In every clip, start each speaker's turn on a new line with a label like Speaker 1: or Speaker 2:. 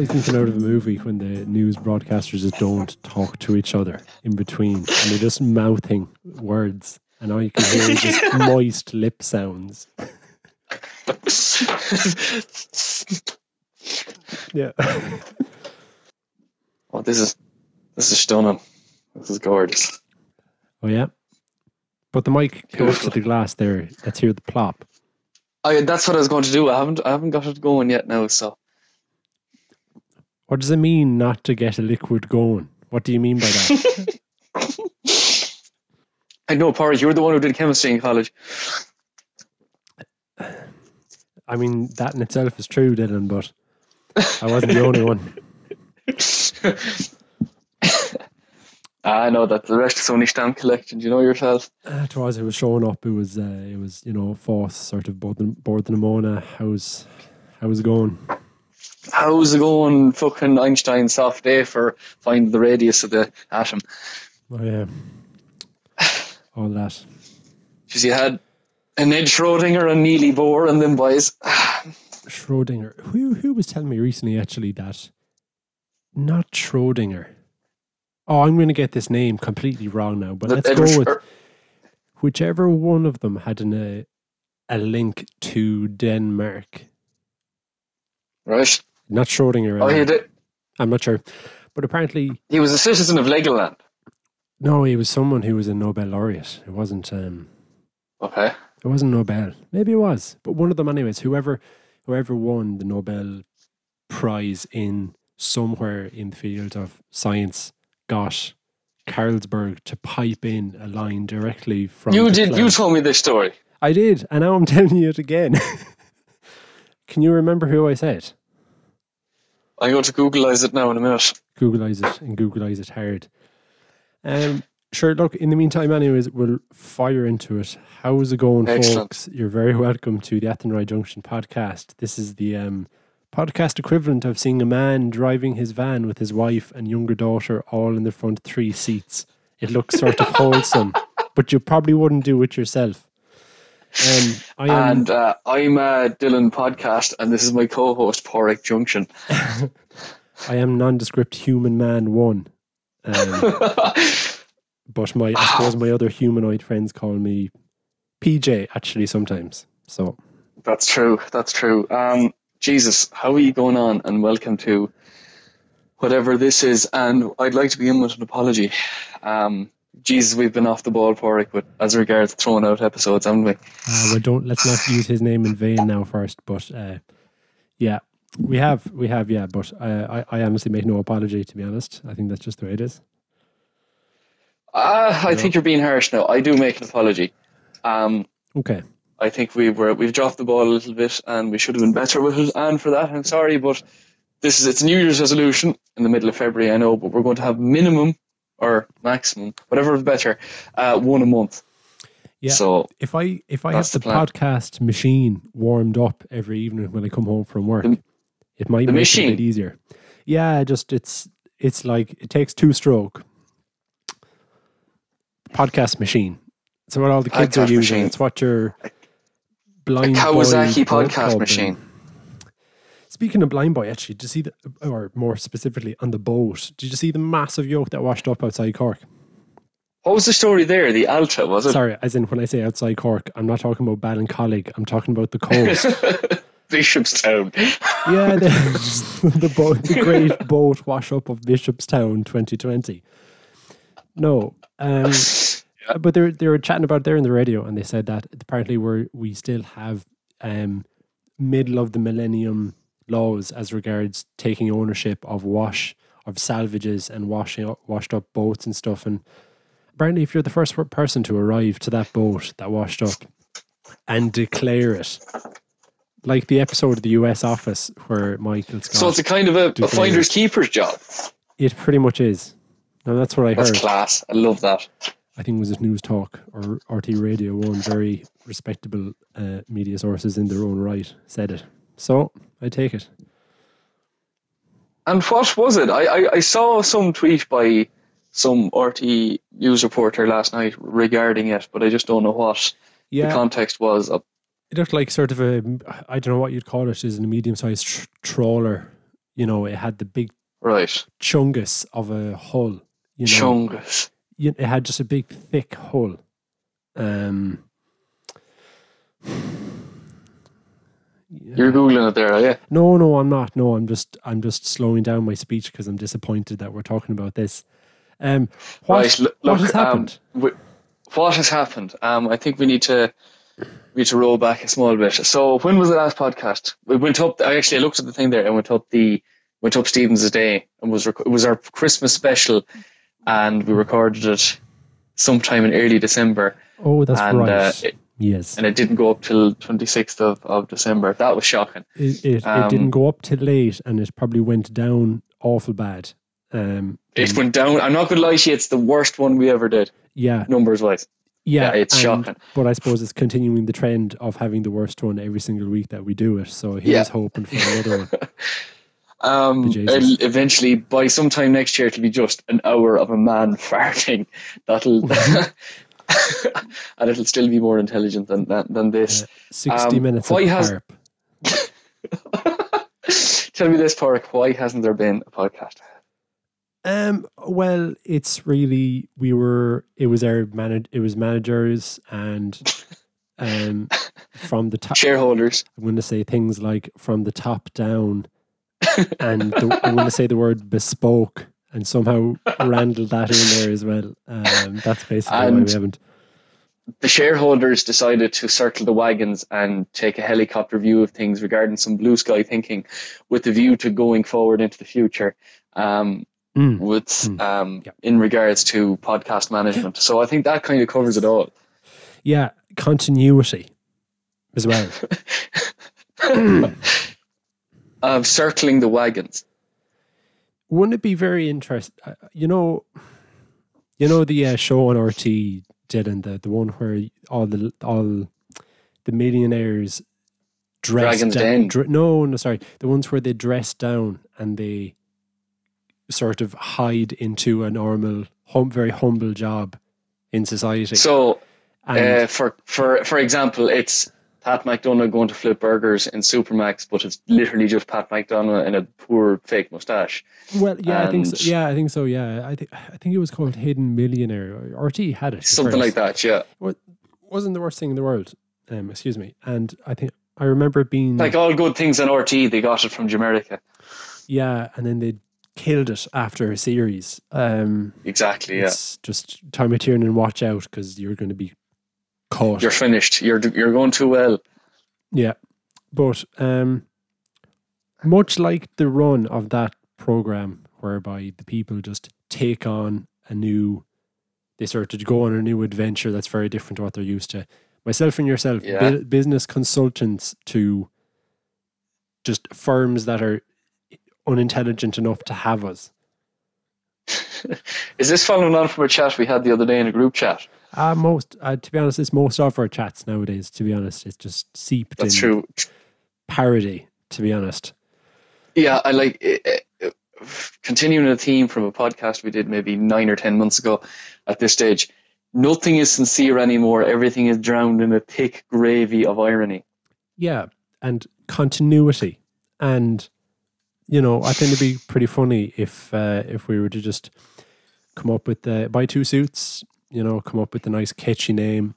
Speaker 1: like thinking out of a movie when the news broadcasters just don't talk to each other in between and they're just mouthing words and all you can hear is just moist lip sounds. yeah.
Speaker 2: Oh, this is this is stunning. This is gorgeous.
Speaker 1: Oh yeah. But the mic close to the glass there. Let's hear the plop.
Speaker 2: Oh, I that's what I was going to do. I haven't I haven't got it going yet now. So
Speaker 1: What does it mean not to get a liquid going? What do you mean by that?
Speaker 2: I know, Padraig. You were the one who did chemistry in college.
Speaker 1: I mean, that in itself is true, Dylan, but I wasn't the only one.
Speaker 2: I know that the rest is only stamp collection. Do you know yourself?
Speaker 1: Uh, it was. It was showing up. It was. Uh, it was. You know, fourth sort of board the board the Nimona. How's how's it going?
Speaker 2: How's it going? Fucking Einstein soft day for finding the radius of the atom.
Speaker 1: Oh yeah, all that.
Speaker 2: Because you had an Ed Schrodinger and Niels Bohr and then boys.
Speaker 1: Schrodinger. Who who was telling me recently actually that not Schrodinger. Oh, I'm going to get this name completely wrong now, but
Speaker 2: The
Speaker 1: let's
Speaker 2: Edward
Speaker 1: go with whichever one of them had an, a, a link to Denmark.
Speaker 2: right.
Speaker 1: Not Schrodinger.
Speaker 2: Oh, he did.
Speaker 1: I'm not sure. But apparently,
Speaker 2: He was a citizen of Legoland.
Speaker 1: no, he was someone who was a Nobel laureate. It wasn't. Um,
Speaker 2: Okay.
Speaker 1: it wasn't Nobel. Maybe it was, but one of them, anyways. Whoever, whoever won the Nobel prize in somewhere in the field of science got Carlsberg to pipe in a line directly from.
Speaker 2: You did. You told me this story.
Speaker 1: I did, and now I'm telling you it again. Can you remember who I said?
Speaker 2: I'm going to Googleize it now in a minute.
Speaker 1: Googleize it and Googleize it hard. Um, sure. Look, in the meantime, anyways, we'll fire into it. How's it going,
Speaker 2: Excellent.
Speaker 1: folks? You're very welcome to the Athenry Junction podcast. This is the um, podcast equivalent of seeing a man driving his van with his wife and younger daughter all in the front three seats. It looks sort of wholesome, but you probably wouldn't do it yourself. Um, I am.
Speaker 2: And uh, I'm uh, Dylan Podcast, and this is my co-host Padraig Junction.
Speaker 1: I am nondescript human man one. Um, but my I suppose my other humanoid friends call me PJ actually sometimes. So
Speaker 2: That's true. That's true. Um, Jesus, how are you going on? And welcome to whatever this is. And I'd like to begin with an apology. Um, Jesus, we've been off the ball, Padraig, but as regards throwing out episodes, haven't we?
Speaker 1: uh, well, don't let's not use his name in vain now first. But uh, yeah, we have we have yeah. But uh, I I honestly make no apology to be honest. I think that's just the way it is.
Speaker 2: Uh, I think you're being harsh now. I do make an apology. Um,
Speaker 1: Okay.
Speaker 2: I think we were we've dropped the ball a little bit, and we should have been better with it. And for that, I'm sorry, but this is it's a New Year's resolution in the middle of February. I know, but we're going to have minimum or maximum, whatever is better, uh, one a month.
Speaker 1: Yeah.
Speaker 2: So
Speaker 1: If I if I have
Speaker 2: the
Speaker 1: the, podcast machine warmed up every evening when I come home from work,
Speaker 2: The-
Speaker 1: it might make it a bit easier. Yeah, just it's it's like it takes two stroke. Podcast machine. It's what all the kids are using.
Speaker 2: machine.
Speaker 1: It's what your blind
Speaker 2: Kawasaki
Speaker 1: boy
Speaker 2: podcast machine.
Speaker 1: and- Speaking of blind boy, actually, did you see the, or more specifically on the boat? Did you see the massive yoke that washed up outside Cork?
Speaker 2: What was the story there? The Alta was it?
Speaker 1: Sorry, as in when I say outside Cork, I'm not talking about Ballincollig. I'm talking about the coast.
Speaker 2: Bishopstown.
Speaker 1: Yeah, the, the boat, the great boat wash up of Bishopstown 2020. No, um, but they were, they were chatting about there in the radio, and they said that apparently we we still have um, middle of the millennium laws as regards taking ownership of wash of salvages and washing up, washed up boats and stuff. And apparently, if you're the first person to arrive to that boat that washed up and declare it, like the episode of the U.S. Office where Michael Scott,
Speaker 2: So it's a kind of a, a finder's keeper's job.
Speaker 1: it pretty much is. No, that's what I
Speaker 2: That's
Speaker 1: heard.
Speaker 2: class. I love that.
Speaker 1: I think it was at Newstalk or RTÉ Radio, one very respectable uh, media sources in their own right said it. So I take it.
Speaker 2: And what was it? I, I, I saw some tweet by some RTÉ news reporter last night regarding it, but I just don't know what the context was.
Speaker 1: It looked like sort of a I don't know what you'd call it, it, is a medium sized tr- trawler. You know, it had the big
Speaker 2: Right.
Speaker 1: chungus of a hull. You know,
Speaker 2: Chungus.
Speaker 1: it had just a big thick hull. Um,
Speaker 2: You're googling it there, are you?
Speaker 1: no, no, I'm not. No, I'm just I'm just slowing down my speech because I'm disappointed that we're talking about this. Um, what,
Speaker 2: Right. Look,
Speaker 1: what has
Speaker 2: um,
Speaker 1: happened?
Speaker 2: what has happened? Um, I think we need to we need to roll back a small bit. So when was the last podcast? We went up. I actually looked at the thing there and went up the went up Stephen's Day and was rec- it was our Christmas special, and we recorded it sometime in early December,
Speaker 1: oh, that's
Speaker 2: and,
Speaker 1: right.
Speaker 2: uh, it-
Speaker 1: yes,
Speaker 2: and it didn't go up till twenty sixth of, of December. That was shocking.
Speaker 1: it, it,
Speaker 2: um,
Speaker 1: it didn't go up till late, and it probably went down awful bad. Um,
Speaker 2: It went down. I'm not gonna lie to you. It's the worst one we ever did,
Speaker 1: yeah,
Speaker 2: numbers wise.
Speaker 1: yeah,
Speaker 2: Yeah, it's
Speaker 1: and-
Speaker 2: shocking.
Speaker 1: But I suppose it's continuing the trend of having the worst one every single week that we do it. So here's
Speaker 2: Yeah.
Speaker 1: hoping for another one.
Speaker 2: Um, eventually, by sometime next year, it'll be just an hour of a man farting. That'll, and it'll still be more intelligent than than, than this.
Speaker 1: Sixty
Speaker 2: Um,
Speaker 1: minutes
Speaker 2: why
Speaker 1: of
Speaker 2: has-. Tell me this, Park. Why hasn't there been a podcast?
Speaker 1: Um, well, it's really we were. It was our manage. It was managers and um from the top.
Speaker 2: Shareholders.
Speaker 1: I'm going to say things like from the top down, and the, I'm going to say the word bespoke, and somehow Randall that in there as well. Um, that's basically why we haven't.
Speaker 2: The shareholders decided to circle the wagons and take a helicopter view of things regarding some blue sky thinking, with the view to going forward into the future. Um,
Speaker 1: Mm.
Speaker 2: with
Speaker 1: Mm.
Speaker 2: um,
Speaker 1: Yeah.
Speaker 2: in regards to podcast management. So I think that kind of covers it all.
Speaker 1: Yeah, continuity as well.
Speaker 2: of circling the wagons.
Speaker 1: Wouldn't it be very interesting? You know, you know the uh, show on RT did and the the one where all the all the millionaires dressed
Speaker 2: Dragon's
Speaker 1: down. No, no, sorry, the ones where they dress down and they sort of hide into a normal, hum, very humble job in society.
Speaker 2: So, uh, for for for example, it's Pat McDonagh going to flip burgers in Supermac's, but it's literally just Pat McDonagh and a poor fake mustache.
Speaker 1: well, yeah, I think so. Yeah, I think so. Yeah, I think I think it was called Hidden Millionaire. RTÉ had it
Speaker 2: Something like that, yeah.
Speaker 1: wasn't the worst thing in the world. Um, excuse me. And I think I remember it being
Speaker 2: Like all good things on RTÉ, they got it from Jamaica.
Speaker 1: yeah, and then they killed it after a series. Um,
Speaker 2: Exactly, yeah.
Speaker 1: just Tommy Tiernan, watch out because you're going to be caught.
Speaker 2: You're finished. You're you're going too well.
Speaker 1: yeah, but um, much like the run of that program, whereby the people just take on a new, they sort of go on a new adventure that's very different to what they're used to. Myself and yourself,
Speaker 2: Yeah.
Speaker 1: bu- business consultants to just firms that are unintelligent enough to have us.
Speaker 2: Is this following on from a chat we had the other day in a group chat?
Speaker 1: Uh, most, uh, to be honest, it's most of our chats nowadays. To be honest, it's just seeped
Speaker 2: That's
Speaker 1: in
Speaker 2: true.
Speaker 1: parody. To be honest,
Speaker 2: Yeah, I like it, it, continuing a theme from a podcast we did maybe nine or ten months ago. At this stage, nothing is sincere anymore. Everything is drowned in a thick gravy of irony.
Speaker 1: yeah, and continuity, and you know, I think it'd be pretty funny if uh, if we were to just come up with the buy two suits. You know, come up with a nice catchy name,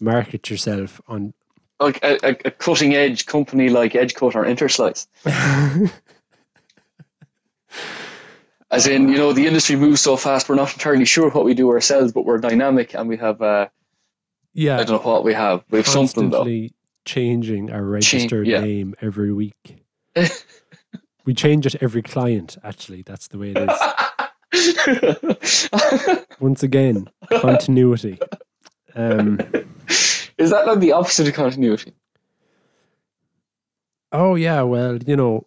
Speaker 1: market yourself on.
Speaker 2: Like a, a, a cutting edge company like Edgecut or Interslice. As in, you know, the industry moves so fast, we're not entirely sure what we do ourselves, but we're dynamic and we have, uh, I don't know what we have. We have something though.
Speaker 1: constantly changing our registered
Speaker 2: yeah.
Speaker 1: name every week. we change it every client. Actually, that's the way it is. Once again, continuity. Um,
Speaker 2: is that like the opposite of continuity?
Speaker 1: oh yeah, well, you know,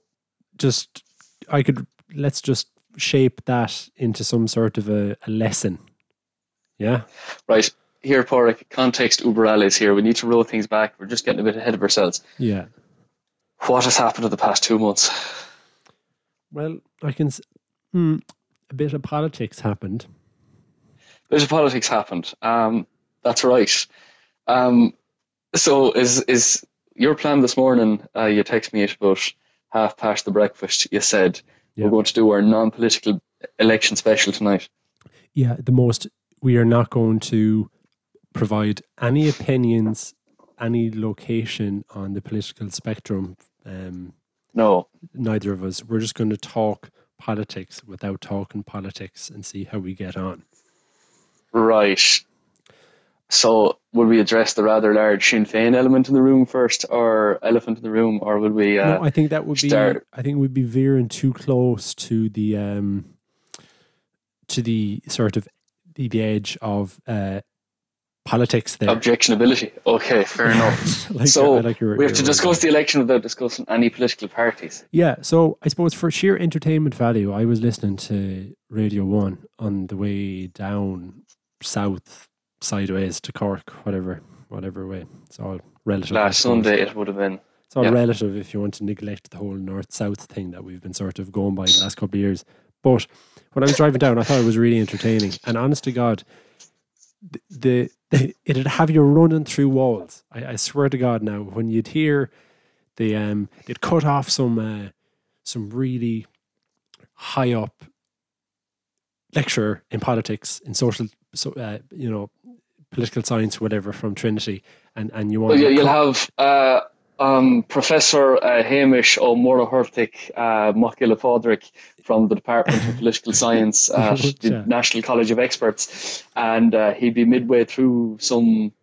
Speaker 1: just I could let's just shape that into some sort of a, a lesson. Yeah.
Speaker 2: Right. Here, Padraig, context uber alles here. We need to roll things back. We're just getting a bit ahead of ourselves.
Speaker 1: Yeah.
Speaker 2: What has happened in the past two months?
Speaker 1: Well, I can. Hmm, a bit of politics happened.
Speaker 2: A Bit of politics happened. Um, that's right. Um, so is is your plan this morning? Uh, you text me at about half past the breakfast, you said
Speaker 1: Yeah.
Speaker 2: we're going to do our non-political election special tonight.
Speaker 1: Yeah, the most we are not going to provide any opinions, any location on the political spectrum. Um,
Speaker 2: No,
Speaker 1: neither of us. We're just going to talk politics without talking politics and see how we get on.
Speaker 2: right. So, will we address the rather large Sinn Féin element in the room first, or elephant in the room, or will we? Uh,
Speaker 1: no, I think that would be.
Speaker 2: start-
Speaker 1: I think we'd be veering too close to the um, to the sort of the, the edge of uh, politics there.
Speaker 2: objectionability. Okay, fair enough.
Speaker 1: Like,
Speaker 2: so
Speaker 1: like your-
Speaker 2: we have to discuss
Speaker 1: there.
Speaker 2: the election without discussing any political parties.
Speaker 1: Yeah, so I suppose for sheer entertainment value, I was listening to Radio One on the way down south, sideways to Cork, whatever, whatever way. It's all relative.
Speaker 2: Last. Sunday, it would have been.
Speaker 1: It's all
Speaker 2: yeah.
Speaker 1: relative if you want to neglect the whole north south thing that we've been sort of going by the last couple of years. But when I was driving down, I thought it was really entertaining. And honest to God, the, the it'd have you running through walls. I, I swear to God, now when you'd hear the um, they'd cut off some uh, some really high up lecturer in politics in social, so uh, you know, political science, whatever, from Trinity, and and you want
Speaker 2: Well, you'll have uh, um, Professor uh, Hamish O'Mora Hurtic uh, Fodrick from the Department of Political Science at the. National College of Experts, and uh, he'd be midway through some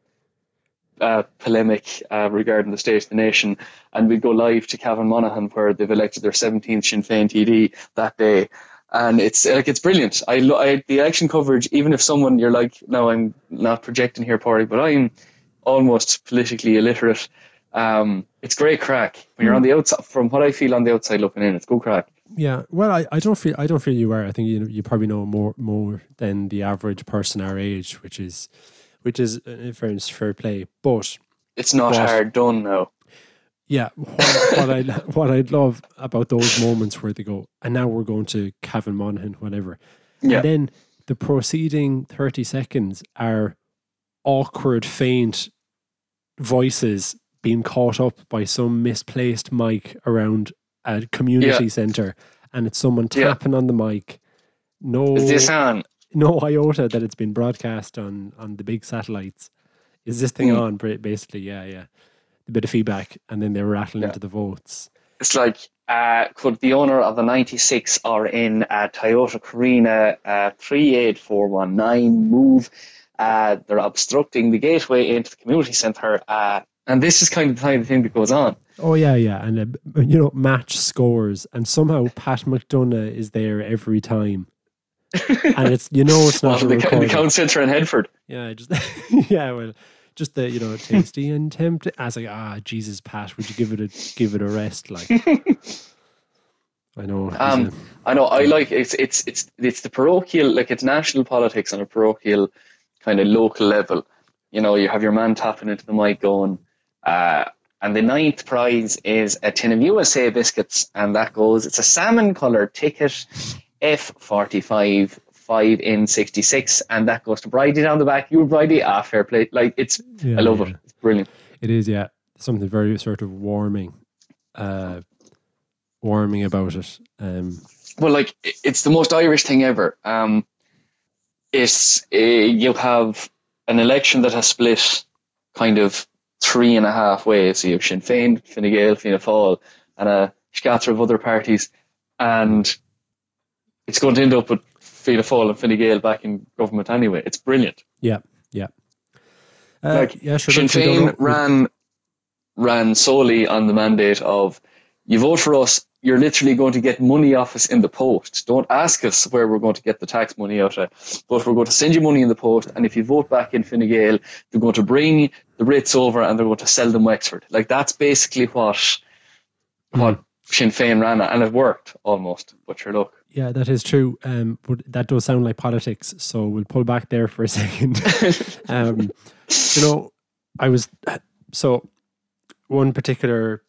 Speaker 2: uh, polemic uh, regarding the state of the nation, and we'd go live to Cavan Monaghan where they've elected their 17th Sinn Féin TD that day. And it's like it's brilliant. I, I the election coverage. Even if someone you're like, no, I'm not projecting here, Party, but I'm almost politically illiterate. Um, it's great crack when you're on the outside. From what I feel on the outside looking in, it's good crack.
Speaker 1: Yeah, well, I, I don't feel I don't feel you are. I think you you probably know more more than the average person our age, which is which is uh, in fairness fair play. But
Speaker 2: It's not
Speaker 1: What?
Speaker 2: hard done now.
Speaker 1: yeah, what, what I what I'd love about those moments where they go, and now we're going to Cavan Monaghan, whatever,
Speaker 2: Yeah.
Speaker 1: and then the proceeding thirty seconds are awkward, faint voices being caught up by some misplaced mic around a community
Speaker 2: Yeah.
Speaker 1: center, and it's someone
Speaker 2: Yeah.
Speaker 1: tapping on the mic. No,
Speaker 2: Is this on?
Speaker 1: no iota that it's been broadcast on on the big satellites. Is this thing
Speaker 2: Mm.
Speaker 1: on? Basically, yeah, yeah. A bit of feedback, and then they rattle
Speaker 2: Yeah.
Speaker 1: into the votes.
Speaker 2: It's like, uh, could the owner of the 96 or in uh, Toyota Carina uh, 38419 move? Uh, they're obstructing the gateway into the community centre. And this is kind of the kind of thing that goes on.
Speaker 1: Oh yeah, yeah, and uh, you know, match scores, and somehow Pat McDonagh is there every time, and it's you know it's not
Speaker 2: Well, the, the. Count Centre in Headford.
Speaker 1: Yeah, just yeah, well, just the you know tasty and tempting. I was like, ah, Jesus, Pat, would you give it a give it a rest? Like, I know.
Speaker 2: Um,
Speaker 1: a-
Speaker 2: I know. I like it's it's it's it's the parochial, like it's national politics on a parochial kind of local level. You know, you have your man tapping into the mic going, uh, and the ninth prize is a tin of USA biscuits, and that goes. It's a salmon coloured ticket, F forty five five in sixty six, and that goes to Bridie down the back. You Bridie, ah, fair play. Like it's,
Speaker 1: yeah,
Speaker 2: I love
Speaker 1: yeah.
Speaker 2: it. It's brilliant.
Speaker 1: It is, yeah. Something very sort of warming, uh, warming about it. Um,
Speaker 2: Well, like it's the most Irish thing ever. Um, it's uh, you have an election that has split kind of three and a half ways. So you have Sinn Féin, Fine Gael, Fianna Fáil, and a scatter of other parties, and it's going to end up with Fianna Fáil and Fine Gael back in government anyway. It's brilliant.
Speaker 1: yeah, yeah. Uh,
Speaker 2: Like,
Speaker 1: yeah, sure.
Speaker 2: Sinn
Speaker 1: look, we don't
Speaker 2: Féin ran ran solely on the mandate of you vote for us, you're literally going to get money off us in the post. Don't ask us where we're going to get the tax money out of, but we're going to send you money in the post. And if you vote back in Fine Gael, they're going to bring the Brits over and they're going to sell them Wexford. Like that's basically what what Sinn Féin ran at, and it worked almost. But sure, look,
Speaker 1: Yeah, that is true. Um, but that does sound like politics. So we'll pull back there for a second. um, you know, I was so one particular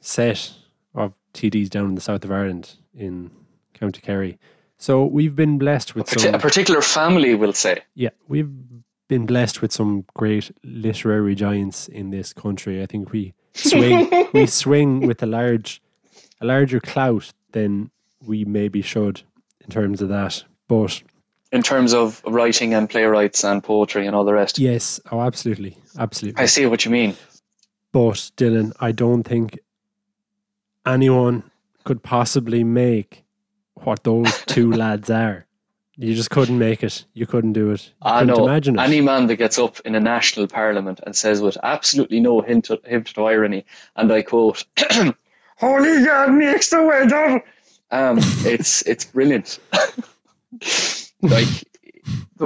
Speaker 1: set of TDs down in the south of Ireland in County Kerry. So we've been blessed with
Speaker 2: Parti-
Speaker 1: some.
Speaker 2: a particular family we'll say,
Speaker 1: Yeah, we've been blessed with some great literary giants in this country. I think we swing we swing with a large a larger clout than we maybe should in terms of that. But
Speaker 2: in terms of writing and playwrights and poetry and all the rest.
Speaker 1: yes, oh, absolutely, absolutely.
Speaker 2: I see what you mean.
Speaker 1: But Dylan, I don't think anyone could possibly make what those two lads are. You just couldn't make it. You couldn't do it. You
Speaker 2: I know
Speaker 1: imagine it.
Speaker 2: any man that gets up in a national parliament and says with absolutely no hint of, hint of irony, and I quote, "Holy God makes the weather." Um, it's it's brilliant. like,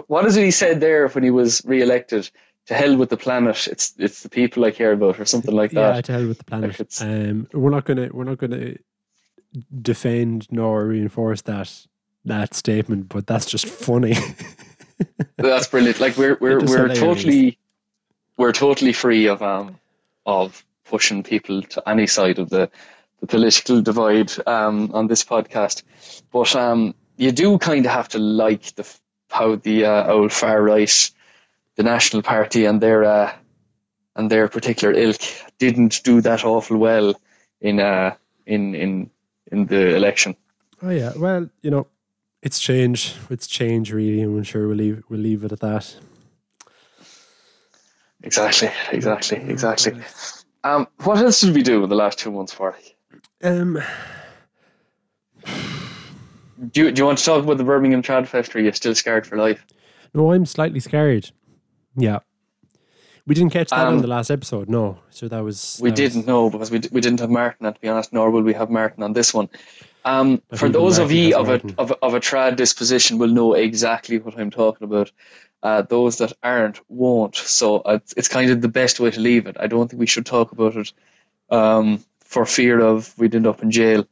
Speaker 2: what is it he said there when he was re-elected? To hell with the planet. It's it's the people I care about, or something like that.
Speaker 1: yeah, to hell with the planet.
Speaker 2: Like
Speaker 1: Um, we're not gonna we're not gonna defend nor reinforce that that statement, but that's just funny.
Speaker 2: That's brilliant. Like we're we're we're totally we're totally free of um of pushing people to any side of the the political divide um on this podcast, but um you do kind of have to like the how the uh, old far right, the National Party and their uh and their particular ilk didn't do that awful well in uh in in in the election.
Speaker 1: oh yeah, well, you know, it's change. It's change, really, and I'm sure we'll leave we'll leave it at that.
Speaker 2: Exactly, exactly, exactly. Um, what else did we do in the last two months, for?
Speaker 1: Um,
Speaker 2: Do you, do you want to talk about the Birmingham Trad Fest or are you still scared for life?
Speaker 1: no, I'm slightly scared. Yeah, we didn't catch that on
Speaker 2: Um,
Speaker 1: the last episode. No, so that was
Speaker 2: We
Speaker 1: that
Speaker 2: didn't know because we, we didn't have Martin, and to be honest, nor will we have Martin on this one. Um, for those of you of a, of, of a trad disposition will know exactly what I'm talking about. Uh, those that aren't won't. So uh, it's, kind of the best way to leave it. I don't think we should talk about it um, for fear of we'd end up in jail.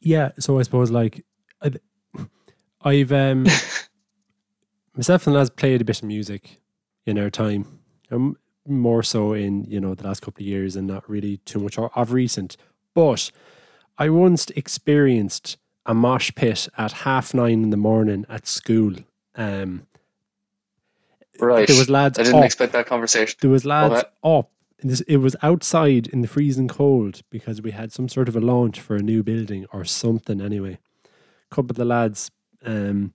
Speaker 1: Yeah, so I suppose like I've um myself and lads played a bit of music in our time, um, more so in you know the last couple of years, and not really too much of recent. But I once experienced a mosh pit at half nine in the morning at school. Um,
Speaker 2: Right.
Speaker 1: there was lads
Speaker 2: I didn't
Speaker 1: up.
Speaker 2: expect that conversation.
Speaker 1: There was lads
Speaker 2: Okay.
Speaker 1: up. This- It was outside in the freezing cold because we had some sort of a launch for a new building or something. Anyway, a couple of the lads, um,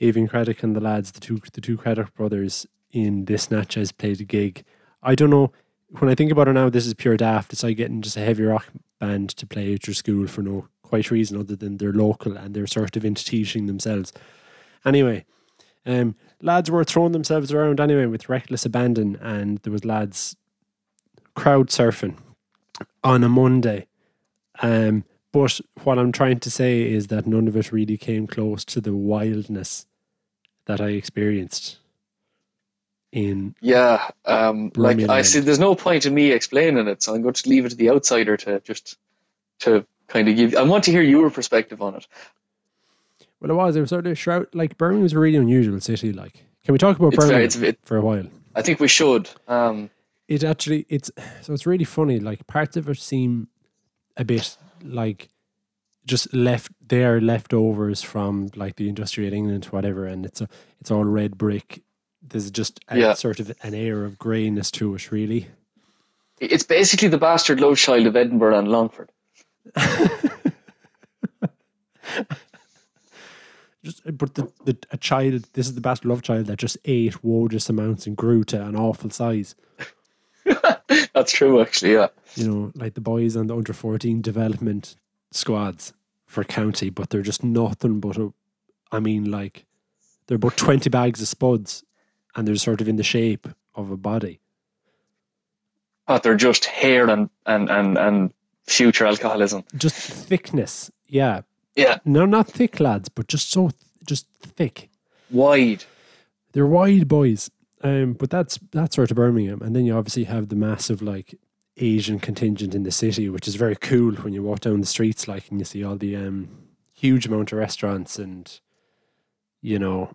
Speaker 1: Avian Craddock and the lads, the two the two Craddock brothers in this Natchez played a gig. I don't know. When I think about it now, this is pure daft. It's like getting just a heavy rock band to play at your school for no quite reason other than they're local and they're sort of into teaching themselves. Anyway, um, lads were throwing themselves around anyway with reckless abandon, and there was lads crowd surfing on a Monday. Um, but what I'm trying to say is that none of it really came close to the wildness that I experienced in
Speaker 2: Yeah, um, like I see. There's no point in me explaining it, so I'm going to leave it to the outsider to just to kind of give. I want to hear your perspective on it.
Speaker 1: well, it was it was sort of shroud like Birmingham was a really unusual city. Like, can we talk about
Speaker 2: It's very,
Speaker 1: Birmingham
Speaker 2: it's, it,
Speaker 1: for a while?
Speaker 2: I think we should. Um,
Speaker 1: it actually it's so it's really funny like parts of it seem a bit like just left there leftovers from like the industrial england whatever and it's a it's all red brick there's just a
Speaker 2: Yeah.
Speaker 1: sort of an air of grayness to it really
Speaker 2: it's basically the bastard love child of Edinburgh and Longford.
Speaker 1: just but the, the a child this is the bastard love child that just ate wodious amounts and grew to an awful size
Speaker 2: That's true, actually. Yeah,
Speaker 1: you know like the boys on the under 14 development squads for county but they're just nothing but a i mean like they're about 20 bags of spuds and they're sort of in the shape of a body.
Speaker 2: But they're just hair and and and and future alcoholism.
Speaker 1: just thickness yeah.
Speaker 2: Yeah,
Speaker 1: no not thick lads but just so th- just thick.
Speaker 2: Wide.
Speaker 1: they're wide boys um but that's that's sort of birmingham. And then you obviously have the massive like asian contingent in the city which is very cool when you walk down the streets like and you see all the um huge amount of restaurants and you know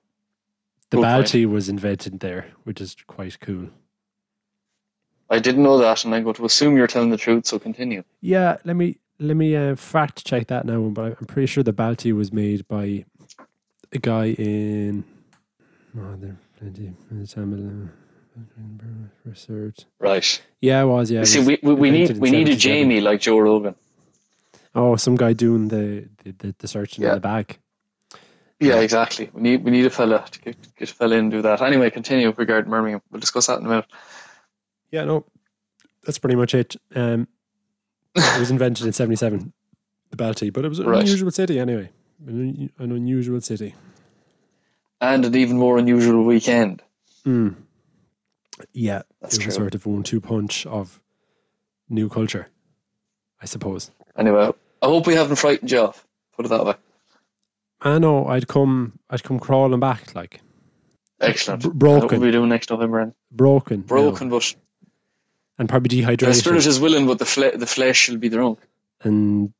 Speaker 1: the
Speaker 2: point.
Speaker 1: balti was invented there which is quite cool
Speaker 2: I didn't know that, and I'm going to assume you're telling the truth. So continue.
Speaker 1: yeah let me let me uh, fact check that now but i'm pretty sure the balti was made by a guy in oh, there research
Speaker 2: Right.
Speaker 1: yeah it was yeah it
Speaker 2: see,
Speaker 1: was
Speaker 2: we, we, we need we need a Jamie like Joe Rogan.
Speaker 1: Oh, some guy doing the the, the, the searching
Speaker 2: Yeah.
Speaker 1: in the bag.
Speaker 2: Yeah, exactly. We need we need a fella to get, get a fella in and do that. Anyway, continue regarding Birmingham. We'll discuss that in a minute.
Speaker 1: Yeah, no, that's pretty much it. Um, it was invented in '77, the Balti, but it was an
Speaker 2: Right.
Speaker 1: unusual city anyway. An, an unusual city.
Speaker 2: And an even more unusual weekend.
Speaker 1: Mm. Yeah,
Speaker 2: That's
Speaker 1: it was
Speaker 2: true.
Speaker 1: sort of one-two punch of new culture, I suppose.
Speaker 2: Anyway, I hope we haven't frightened you off. Put it that way.
Speaker 1: I know I'd come, I'd come crawling back like
Speaker 2: Excellent.
Speaker 1: b-
Speaker 2: What
Speaker 1: broken,
Speaker 2: will we do next November?
Speaker 1: Broken,
Speaker 2: Broken, but
Speaker 1: and probably dehydrated.
Speaker 2: the spirit is willing, but the fle- the flesh will be drunk.
Speaker 1: and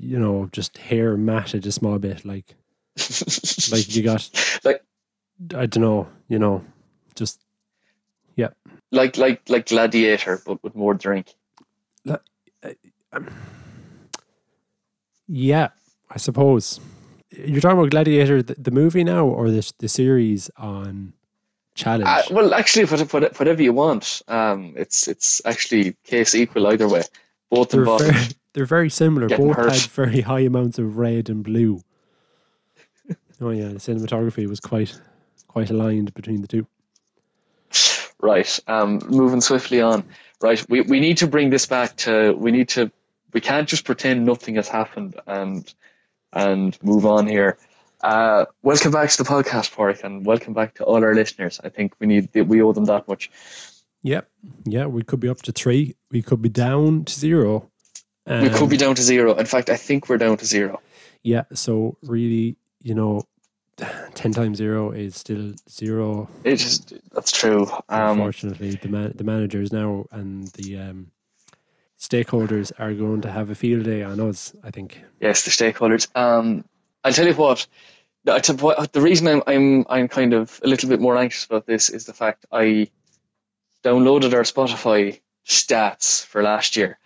Speaker 1: you know, just hair matted a small bit, like like you got,
Speaker 2: Like-
Speaker 1: I don't know, you know, just yeah,
Speaker 2: like like like gladiator, but with more drink.
Speaker 1: Um, yeah, I suppose. You're talking about Gladiator, the, the movie now, or the the series on Challenge?
Speaker 2: Uh, well, actually, what- what- whatever you want. Um, it's it's actually case equal either way. Both
Speaker 1: they're
Speaker 2: involved.
Speaker 1: very, they're very similar. Both
Speaker 2: hurt.
Speaker 1: had very high amounts of red and blue. oh yeah, the cinematography was quite quite aligned between the two.
Speaker 2: Right. Um, moving swiftly on. Right. We we need to bring this back to. We need to. We can't just pretend nothing has happened and and move on here. Uh, welcome back to the podcast, Padraig, and welcome back to all our listeners. I think we need we owe them that much.
Speaker 1: Yep. Yeah, we could be up to three. We could be down to zero.
Speaker 2: we could
Speaker 1: Um,
Speaker 2: be down to zero. In fact, I think we're down to zero.
Speaker 1: Yeah, so really, you know, 10 times zero is still zero.
Speaker 2: It just that's true. Um,
Speaker 1: Unfortunately, the man, the managers now and the um, stakeholders are going to have a field day on us, I think.
Speaker 2: Yes, the stakeholders. Um, I'll tell you what. The reason I'm I'm I'm kind of a little bit more anxious about this is the fact I downloaded our Spotify stats for last year,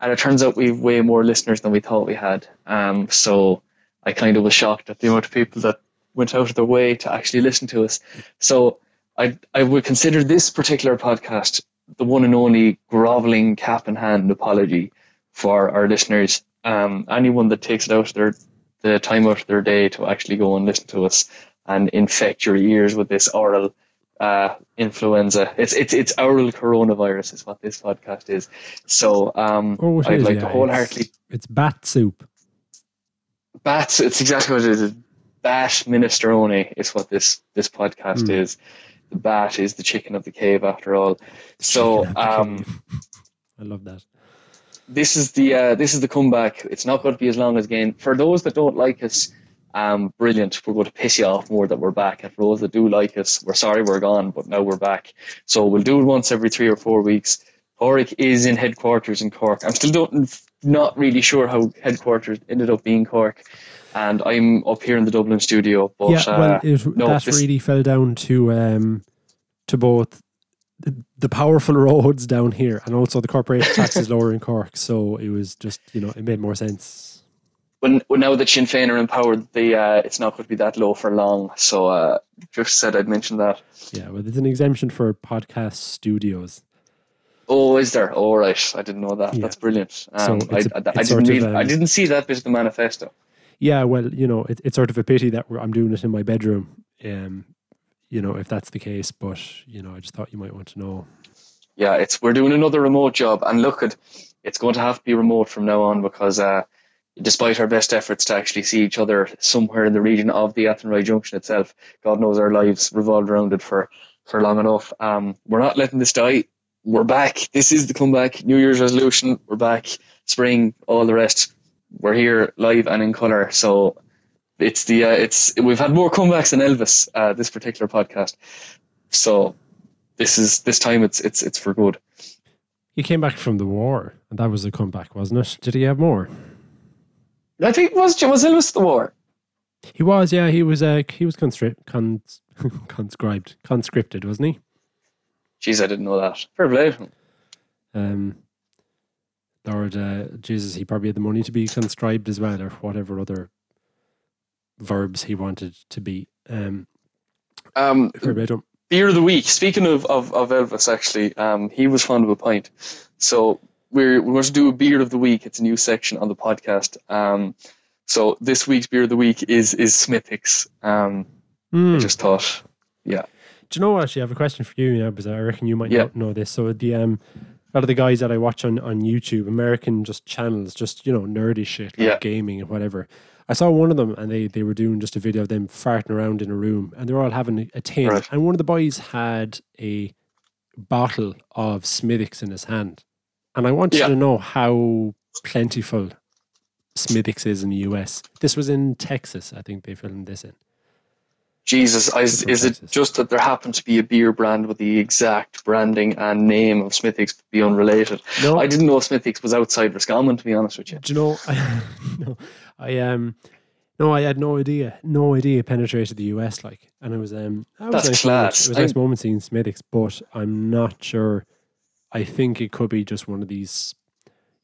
Speaker 2: and it turns out we've way more listeners than we thought we had. Um, so I kind of was shocked at the amount of people that went out of their way to actually listen to us. So I I would consider this particular podcast the one and only groveling cap in hand apology for our listeners. Um, anyone that takes it out of their the time out of their day to actually go and listen to us and infect your ears with this oral uh, influenza. It's it's it's oral coronavirus is what this podcast is. So um,
Speaker 1: Oh,
Speaker 2: I'd
Speaker 1: is,
Speaker 2: like
Speaker 1: yeah,
Speaker 2: to wholeheartedly
Speaker 1: It's bat soup.
Speaker 2: bats. It's exactly what it is. Bat minestrone is what this this podcast
Speaker 1: Hmm.
Speaker 2: is. The bat is the chicken of the cave, after all. So
Speaker 1: Chicken out the
Speaker 2: um.
Speaker 1: I love that.
Speaker 2: this is the uh, this is the comeback. It's not going to be as long as again. For those that don't like us, um, brilliant. We're going to piss you off more that we're back. And for those that do like us, we're sorry we're gone, but now we're back. So we'll do it once every three or four weeks. Oric is in headquarters in Cork. I'm still don't, not really sure how headquarters ended up being Cork, and I'm up here in the Dublin studio. But
Speaker 1: yeah, well,
Speaker 2: uh,
Speaker 1: it,
Speaker 2: no,
Speaker 1: that
Speaker 2: this-
Speaker 1: really fell down to um, to both the, the powerful roads down here and also the corporation tax is lower in Cork. So it was just, you know, it made more sense.
Speaker 2: when, when now that Sinn Féin are empowered, the uh, it's not going to be that low for long. So uh, just said I'd mention that.
Speaker 1: Yeah, well, there's an exemption for podcast studios.
Speaker 2: Oh, is there? All right, I didn't know that. Of That's brilliant. Um,
Speaker 1: So
Speaker 2: I, I,
Speaker 1: a-
Speaker 2: I
Speaker 1: it's
Speaker 2: didn't
Speaker 1: sort of,
Speaker 2: read, I
Speaker 1: um,
Speaker 2: didn't see that bit of the manifesto.
Speaker 1: Yeah, well, you know, it, it's sort of a pity that I'm doing it in my bedroom. Um, you know, if that's the case, but you know, I just thought you might want to know.
Speaker 2: Yeah, it's we're doing another remote job, and look at it's going to have to be remote from now on because uh, despite our best efforts to actually see each other somewhere in the region of the Athenry Junction itself, God knows our lives revolved around it for for long enough. Um, we're not letting this die. We're back. This is the comeback. New Year's resolution. We're back. Spring, all the rest. We're here live and in color. So it's the uh, it's we've had more comebacks than Elvis uh, this particular podcast. So this is this time it's it's it's for good.
Speaker 1: He came back from the war, and that was a comeback, wasn't it? Did he have more?
Speaker 2: I think it was was Elvis the war.
Speaker 1: He was, yeah. He was, uh, he was constri- cons- conscribed, conscripted, wasn't he?
Speaker 2: Jeez, I didn't know that. Fair play.
Speaker 1: Um, Lord, uh, Jesus, he probably had the money to be conscribed as well, or whatever other verbs he wanted to be. Um,
Speaker 2: Um,
Speaker 1: fair play to him.
Speaker 2: beer of the week. Speaking of, of, of Elvis, actually, um, he was fond of a pint. So we're we're going to do a beer of the week. It's a new section on the podcast. Um, so this week's beer of the week is is Smithwick's. Um,
Speaker 1: Hmm.
Speaker 2: I just thought, yeah,
Speaker 1: Do you know what? Actually, I have a question for you now because I reckon you might
Speaker 2: Yeah.
Speaker 1: not know this. So the um, lot of the guys that I watch on on YouTube, American just channels, just you know nerdy shit like
Speaker 2: Yeah.
Speaker 1: gaming and whatever. I saw one of them and they they were doing just a video of them farting around in a room and they're all having a, tin
Speaker 2: Right.
Speaker 1: and one of the boys had a bottle of Smithwick's in his hand, and I wanted
Speaker 2: Yeah.
Speaker 1: to know how plentiful Smithwick's is in the US. This was in Texas, I think they filmed this in.
Speaker 2: Jesus, is,
Speaker 1: Different
Speaker 2: is it just that there happened to be a beer brand with the exact branding and name of Smithwick's to be unrelated?
Speaker 1: No,
Speaker 2: I didn't know Smithwick's was outside Roscommon, to be honest with you.
Speaker 1: Do you know? I, no, I um, no, I had no idea, no idea it penetrated the US. Like, and it was um, that was
Speaker 2: That's
Speaker 1: nice
Speaker 2: class.
Speaker 1: Moment. It was a nice moment seeing Smithwick's, but I'm not sure. I think it could be just one of these.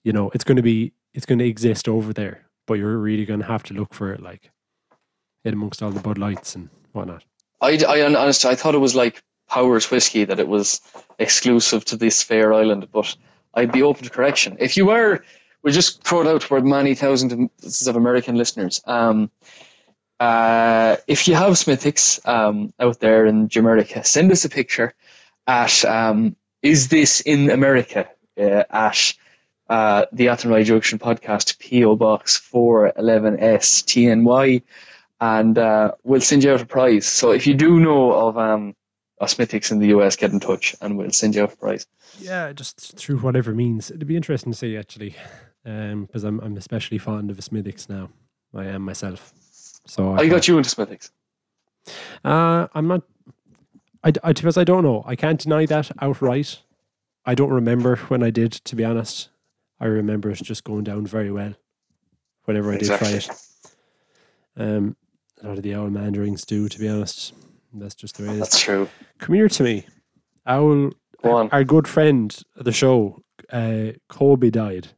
Speaker 1: You know, it's going to be, it's going to exist over there, but you're really going to have to look for it, like, amongst all the Bud Lights and whatnot.
Speaker 2: I, I honestly, I thought it was like Powers whiskey that it was exclusive to this fair island, but I'd be open to correction. If you are, we'll just it out for many thousands of American listeners. Um, uh, if you have Smithwick's um, out there in Jamaica, send us a picture at um, is this in America uh, at uh, the Athenry Junction podcast PO Box four eleven S TNY and uh, we'll send you out a prize. So if you do know of um, in the US, get in touch and we'll send you out a prize.
Speaker 1: Yeah, just through whatever means. It'd be interesting to see actually, um, because I'm I'm especially fond of Smithwick's now. I am myself. So
Speaker 2: I got you into Smithwick's.
Speaker 1: Uh, I'm not. I, I because I don't know. I can't deny that outright. I don't remember when I did. To be honest, I remember it just going down very well. Whenever I did try it, um, a lot of the owl mandarins do. To be honest, that's just the way it is.
Speaker 2: That's true.
Speaker 1: Come here to me, owl.
Speaker 2: Go on.
Speaker 1: Our good friend of the show, uh, Kobe died.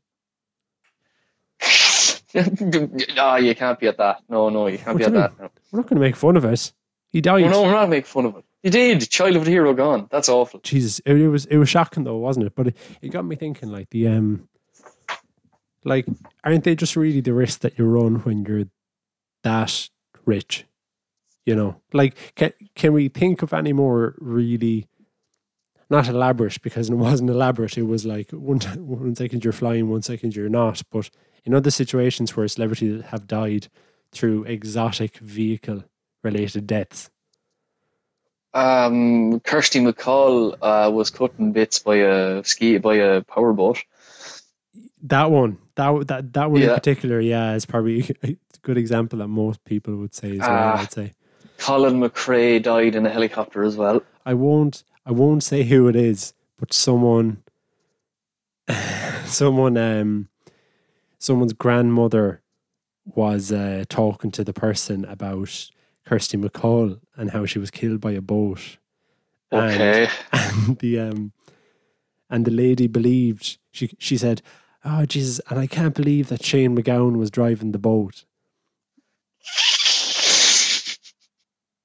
Speaker 2: no, you can't be at that. No, no, you can't
Speaker 1: What
Speaker 2: be
Speaker 1: do
Speaker 2: at
Speaker 1: you
Speaker 2: that. No.
Speaker 1: We're not going to make fun of it. He died.
Speaker 2: Well, no, we're not making fun of it. You did. Child of the hero gone. That's awful.
Speaker 1: Jesus, it, it was it was shocking though, wasn't it? But it, it got me thinking, like the um, like aren't they just really the risk that you run when you're that rich? You know, like can can we think of any more really not elaborate because it wasn't elaborate. It was like one one second you're flying, one second you're not. But in other situations where celebrities have died through exotic vehicle related deaths,
Speaker 2: Um, Kirsty MacColl uh, was cut in bits by a ski by a powerboat.
Speaker 1: That one, that that that one in particular, yeah, is probably good example that most people would say as well.
Speaker 2: Ah.
Speaker 1: I'd say
Speaker 2: Colin McRae died in a helicopter as well.
Speaker 1: I won't I won't say who it is, but someone, someone, um, someone's grandmother was uh, talking to the person about Kirsty MacColl and how she was killed by a boat. And-
Speaker 2: Okay.
Speaker 1: and the um and the lady believed she she said oh jesus and i can't believe that shane macgowan was driving the boat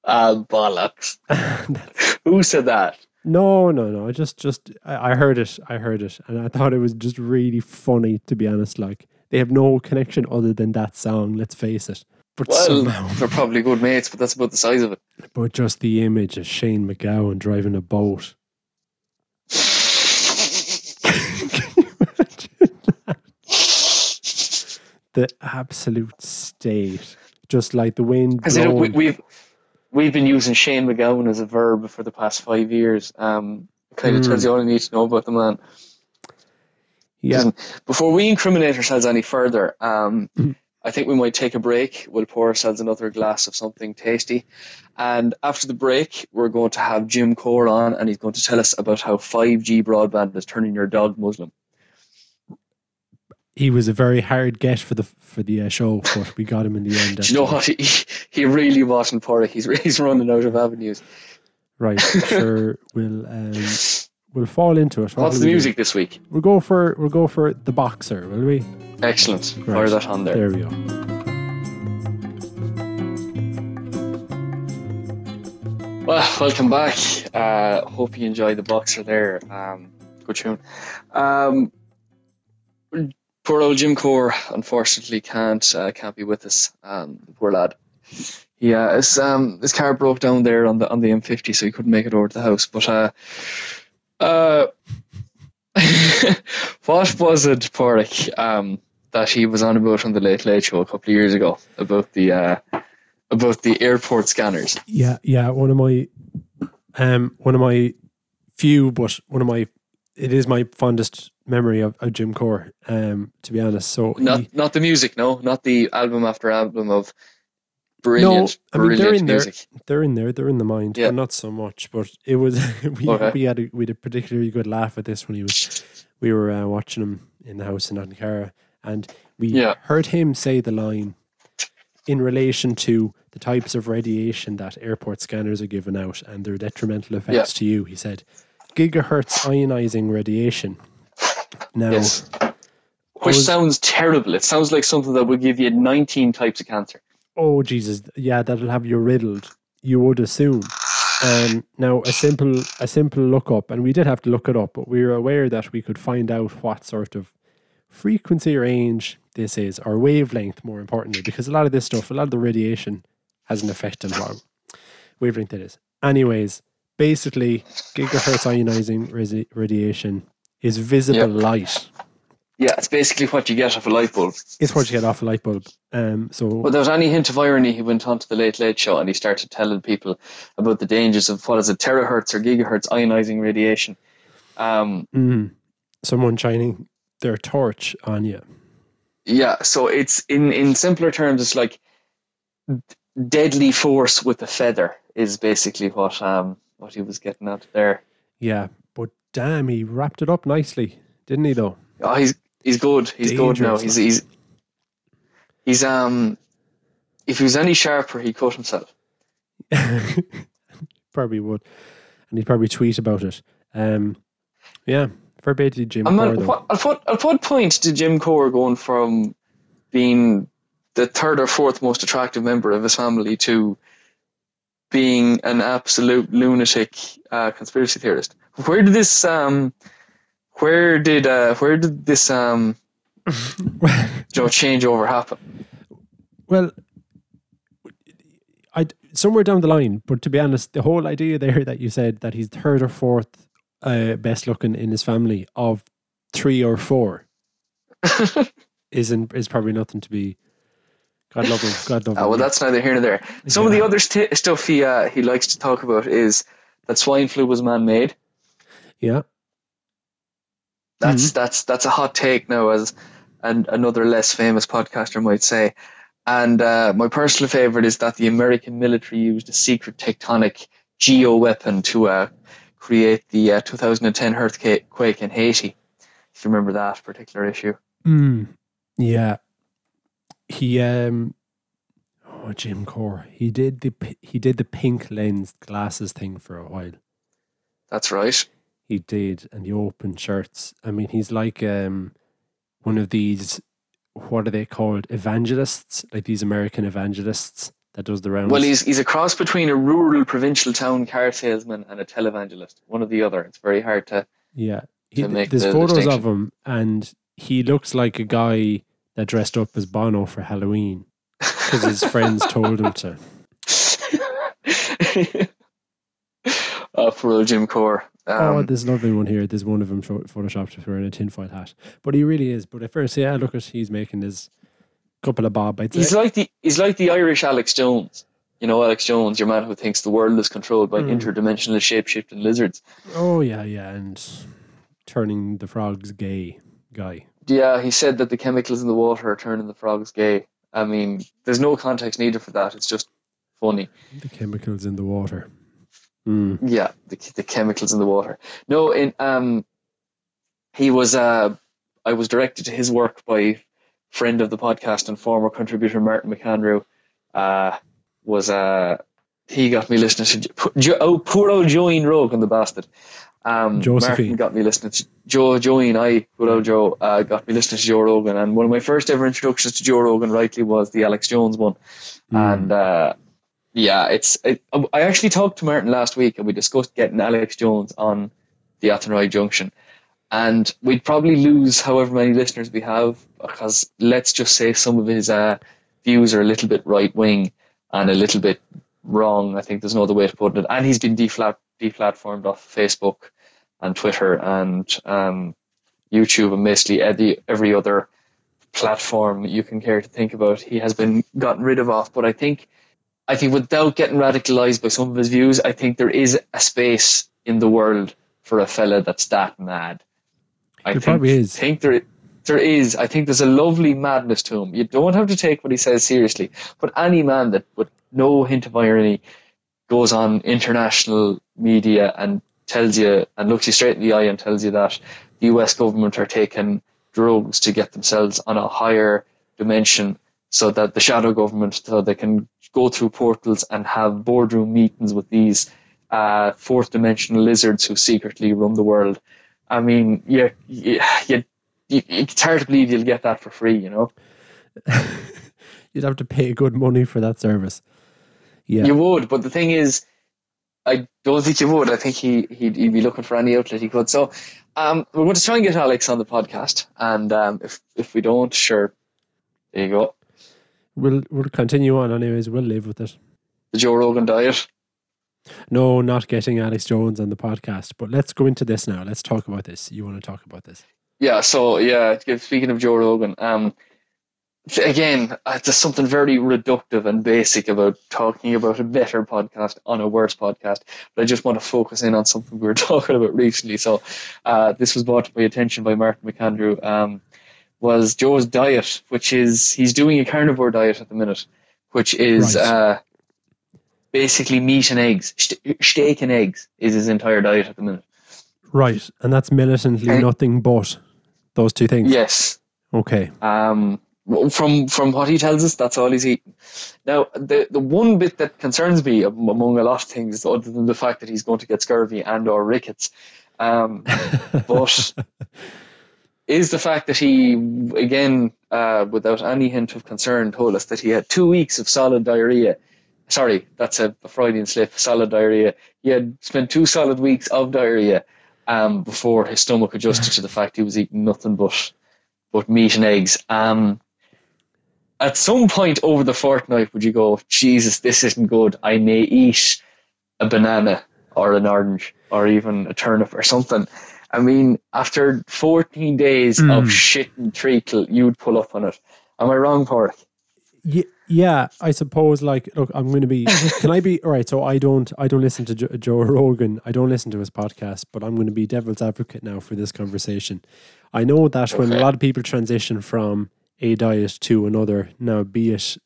Speaker 2: Ah, bollocks. Who said that?
Speaker 1: no no no i just just I, I heard it i heard it and i thought it was just really funny to be honest like they have no connection other than that song let's face it but
Speaker 2: Well,
Speaker 1: somehow
Speaker 2: they're probably good mates, but that's about the size of it.
Speaker 1: but just the image of shane macgowan driving a boat the absolute state. Just like the wind
Speaker 2: know, we, we've we've been using Shane MacGowan as a verb for the past five years. Um, kind of
Speaker 1: Mm.
Speaker 2: tells you all you need to know about the man.
Speaker 1: yeah,
Speaker 2: Listen, before we incriminate ourselves any further, um,
Speaker 1: Mhm.
Speaker 2: I think we might take a break. We'll pour ourselves another glass of something tasty, and after the break, we're going to have Jim Corr on, and he's going to tell us about how five G broadband is turning your dog Muslim.
Speaker 1: He was a very hard get for the for the uh, show, but we got him in the end.
Speaker 2: Do you know what? He, he really wasn't it. He's he's running out of avenues.
Speaker 1: Right, sure. We'll um, we'll fall into it. What
Speaker 2: What's the
Speaker 1: we do?
Speaker 2: music this week?
Speaker 1: We'll go for we'll go for the boxer, will we?
Speaker 2: Excellent. Fire that on there.
Speaker 1: There we go.
Speaker 2: Well, welcome back. Uh, hope you enjoyed the boxer there. Um, good tune. Um, poor old Jim Corr unfortunately can't uh, can't be with us. Um, poor lad. Yeah, his um his car broke down there on the on the M50, so he couldn't make it over to the house. But uh, uh, what was it, Padraig, um, that he was on about on the Late Late Show a couple of years ago about the uh, about the airport scanners?
Speaker 1: Yeah, yeah. One of my um one of my few, but one of my it is my fondest memory of, of Jim Corr. Um, to be honest, so
Speaker 2: Not
Speaker 1: he-
Speaker 2: not the music, no, not the album after album of brilliant,
Speaker 1: I mean, they're
Speaker 2: brilliant
Speaker 1: in there. they're in there, they're in the mind,
Speaker 2: Yeah.
Speaker 1: but not so much. But it was we
Speaker 2: Okay.
Speaker 1: we had a, we had a particularly good laugh at this when he was we were uh, watching him in the house in Ankara, and we
Speaker 2: Yeah.
Speaker 1: heard him say the line in relation to the types of radiation that airport scanners are giving out and their detrimental effects to you. He said, "Gigahertz ionizing radiation." Now,
Speaker 2: Yes. Which
Speaker 1: was-
Speaker 2: sounds terrible. It sounds like something that would give you 19 types of cancer.
Speaker 1: oh Jesus, yeah, that'll have you riddled. You would assume. Um, now a simple a simple look up, and we did have to look it up, but we were aware that we could find out what sort of frequency range this is, or wavelength, more importantly, because a lot of this stuff, a lot of the radiation has an effect on what wavelength it is. Anyways, basically, gigahertz ionizing radi- radiation is visible light.
Speaker 2: Yeah, it's basically what you get off a light bulb.
Speaker 1: It's what you get off a light bulb. Um, so
Speaker 2: Without any hint of irony, he went on to the Late Late Show and he started telling people about the dangers of what is it, terahertz or gigahertz ionizing radiation. Um,
Speaker 1: Mm. Someone shining their torch on you.
Speaker 2: yeah, so it's in in simpler terms, it's like d- deadly force with a feather is basically what um what he was getting at there.
Speaker 1: Yeah, but damn, he wrapped it up nicely, didn't he? Though.
Speaker 2: Oh, he's he's good. He's good now. He's he's he's um. If he was any sharper, he cut himself.
Speaker 1: probably would, and he'd probably tweet about it. Um, yeah, verbatim Jim
Speaker 2: And
Speaker 1: Core,
Speaker 2: man,
Speaker 1: though.
Speaker 2: what, at what at what point did Jim Corr going from being the third or fourth most attractive member of his family to being an absolute lunatic uh, conspiracy theorist? Where did this um, where did uh, where did this um, you know changeover happen?
Speaker 1: Well, I somewhere down the line, but to be honest, the whole idea there that you said that he's third or fourth uh, best looking in his family of three or four isn't is probably nothing to be. God love him. God love him.
Speaker 2: Uh, well, that's neither here nor there. Some of the other st- stuff he uh, he likes to talk about is that swine flu was man made.
Speaker 1: yeah.
Speaker 2: That's
Speaker 1: Mm-hmm.
Speaker 2: that's that's a hot take now, as and another less famous podcaster might say. And uh, my personal favorite is that the American military used a secret tectonic geo weapon to uh, create the uh, 2010 earthquake in Haiti. If you remember that particular issue.
Speaker 1: Mm, yeah. He um oh Jim Corr. He did the he did the pink lens glasses thing for a while.
Speaker 2: That's right.
Speaker 1: He did and the open shirts. I mean he's like um one of these what are they called? Evangelists? Like these American evangelists that does the rounds.
Speaker 2: Well, he's he's a cross between a rural provincial town car salesman and a televangelist. One or the other. It's very hard to.
Speaker 1: yeah. He,
Speaker 2: to make
Speaker 1: there's
Speaker 2: the
Speaker 1: photos of him and he looks like a guy that dressed up as Bono for Halloween because his friends told him to.
Speaker 2: uh, for old Jim Corr. Um,
Speaker 1: oh, there's another one here. There's one of them pho- photoshopped wearing a tinfoil hat. But he really is. But at first, yeah, look at he's making his couple of bob. I'd
Speaker 2: he's like the he's like the Irish Alex Jones. You know, Alex Jones, your man who thinks the world is controlled by
Speaker 1: Mm.
Speaker 2: interdimensional shape-shifting lizards.
Speaker 1: oh yeah, yeah, and turning the frogs gay guy.
Speaker 2: Yeah, he said that the chemicals in the water are turning the frogs gay. I mean, there's no context needed for that. It's just funny.
Speaker 1: The chemicals in the water. Mm.
Speaker 2: Yeah, the the chemicals in the water. No, in um, he was uh, I was directed to his work by friend of the podcast and former contributor Martin McAndrew. Uh, was uh, he got me listening to oh poor old Joanne Rogan the bastard. Um,
Speaker 1: Josephine.
Speaker 2: Martin got me listening to Joe Joanne. I good old Joe uh, got me listening to Joe Rogan, and one of my first ever introductions to Joe Rogan, rightly, was the Alex Jones one.
Speaker 1: Mm.
Speaker 2: And uh, yeah, it's. It, I actually talked to Martin last week, and we discussed getting Alex Jones on the Athenry Junction. and we'd probably lose however many listeners we have because let's just say some of his uh, views are a little bit right wing and a little bit wrong. I think there's no other way to put it. And he's been deflat deplatformed off Facebook and Twitter and um, YouTube and basically every, every other platform you can care to think about. He has been gotten rid of off. But I think, I think without getting radicalized by some of his views, I think there is a space in the world for a fella that's that mad.
Speaker 1: I there think, probably is.
Speaker 2: think there, there is. I think there's a lovely madness to him. You don't have to take what he says seriously, but any man that with no hint of irony goes on international media and tells you and looks you straight in the eye and tells you that the US government are taking drugs to get themselves on a higher dimension so that the shadow government so they can go through portals and have boardroom meetings with these uh, fourth dimensional lizards who secretly run the world. I mean, yeah, yeah, you, you, it's hard to believe you'll get that for free, you know.
Speaker 1: You'd have to pay good money for that service. Yeah,
Speaker 2: you would. But the thing is, I don't think you would. I think he he'd, he'd be looking for any outlet he could. So, um, we're going to try and get Alex on the podcast, and um, if if we don't, sure, there you go.
Speaker 1: We'll we'll continue on anyways. We'll live with it.
Speaker 2: The Joe Rogan diet.
Speaker 1: No, not getting Alex Jones on the podcast. But let's go into this now. Let's talk about this. You want to talk about this?
Speaker 2: Yeah. So yeah, speaking of Joe Rogan, um, again, uh, there's something very reductive and basic about talking about a better podcast on a worse podcast. But I just want to focus in on something we were talking about recently. So uh, this was brought to my attention by Martin McAndrew. Um, was Joe's diet, which is he's doing a carnivore diet at the minute, which is right. uh, basically meat and eggs, steak and eggs is his entire diet at the minute.
Speaker 1: Right, and that's militantly and, nothing but those two things.
Speaker 2: Yes.
Speaker 1: Okay.
Speaker 2: Um, from from what he tells us, that's all he's eating. Now, the the one bit that concerns me among a lot of things, other than the fact that he's going to get scurvy and or rickets, um, but is the fact that he again, uh, without any hint of concern, told us that he had two weeks of solid diarrhea sorry, that's a, a, Freudian slip, solid diarrhea. He had spent two solid weeks of diarrhea um, before his stomach adjusted to the fact he was eating nothing but but meat and eggs. Um, at some point over the fortnight, would you go, Jesus, this isn't good. I may eat a banana or an orange or even a turnip or something. I mean, after 14 days mm. of shit and treacle, you'd pull up on it. Am I wrong, Pork?
Speaker 1: Yeah, yeah, I suppose. Like, look, I'm going to be. Can I be all right? So I don't. I don't listen to Joe, Joe Rogan. I don't listen to his podcast. But I'm going to be devil's advocate now for this conversation. I know that okay. when a lot of people transition from a diet to another, now be it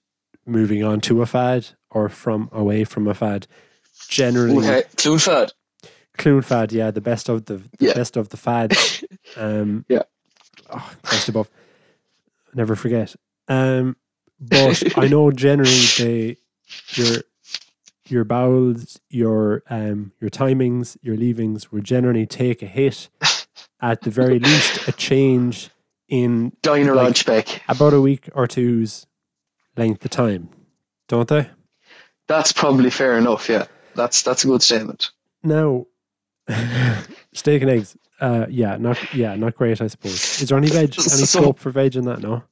Speaker 1: moving on to a fad or from away from a fad, generally
Speaker 2: okay. clone fad.
Speaker 1: Clone fad, yeah, the best of the, the yeah. best of the fads. Um,
Speaker 2: yeah.
Speaker 1: Oh, Christ above. Never forget. Um, but I know generally they your your bowels, your um your timings, your leavings will generally take a hit. At the very least, a change in
Speaker 2: diner like, lunch back
Speaker 1: about a week or two's length of time, don't they?
Speaker 2: That's probably fair enough. Yeah, that's that's a good statement.
Speaker 1: Now, steak and eggs. Uh, yeah, not yeah, not great. I suppose. Is there any veg, any so, scope for veg in that? No.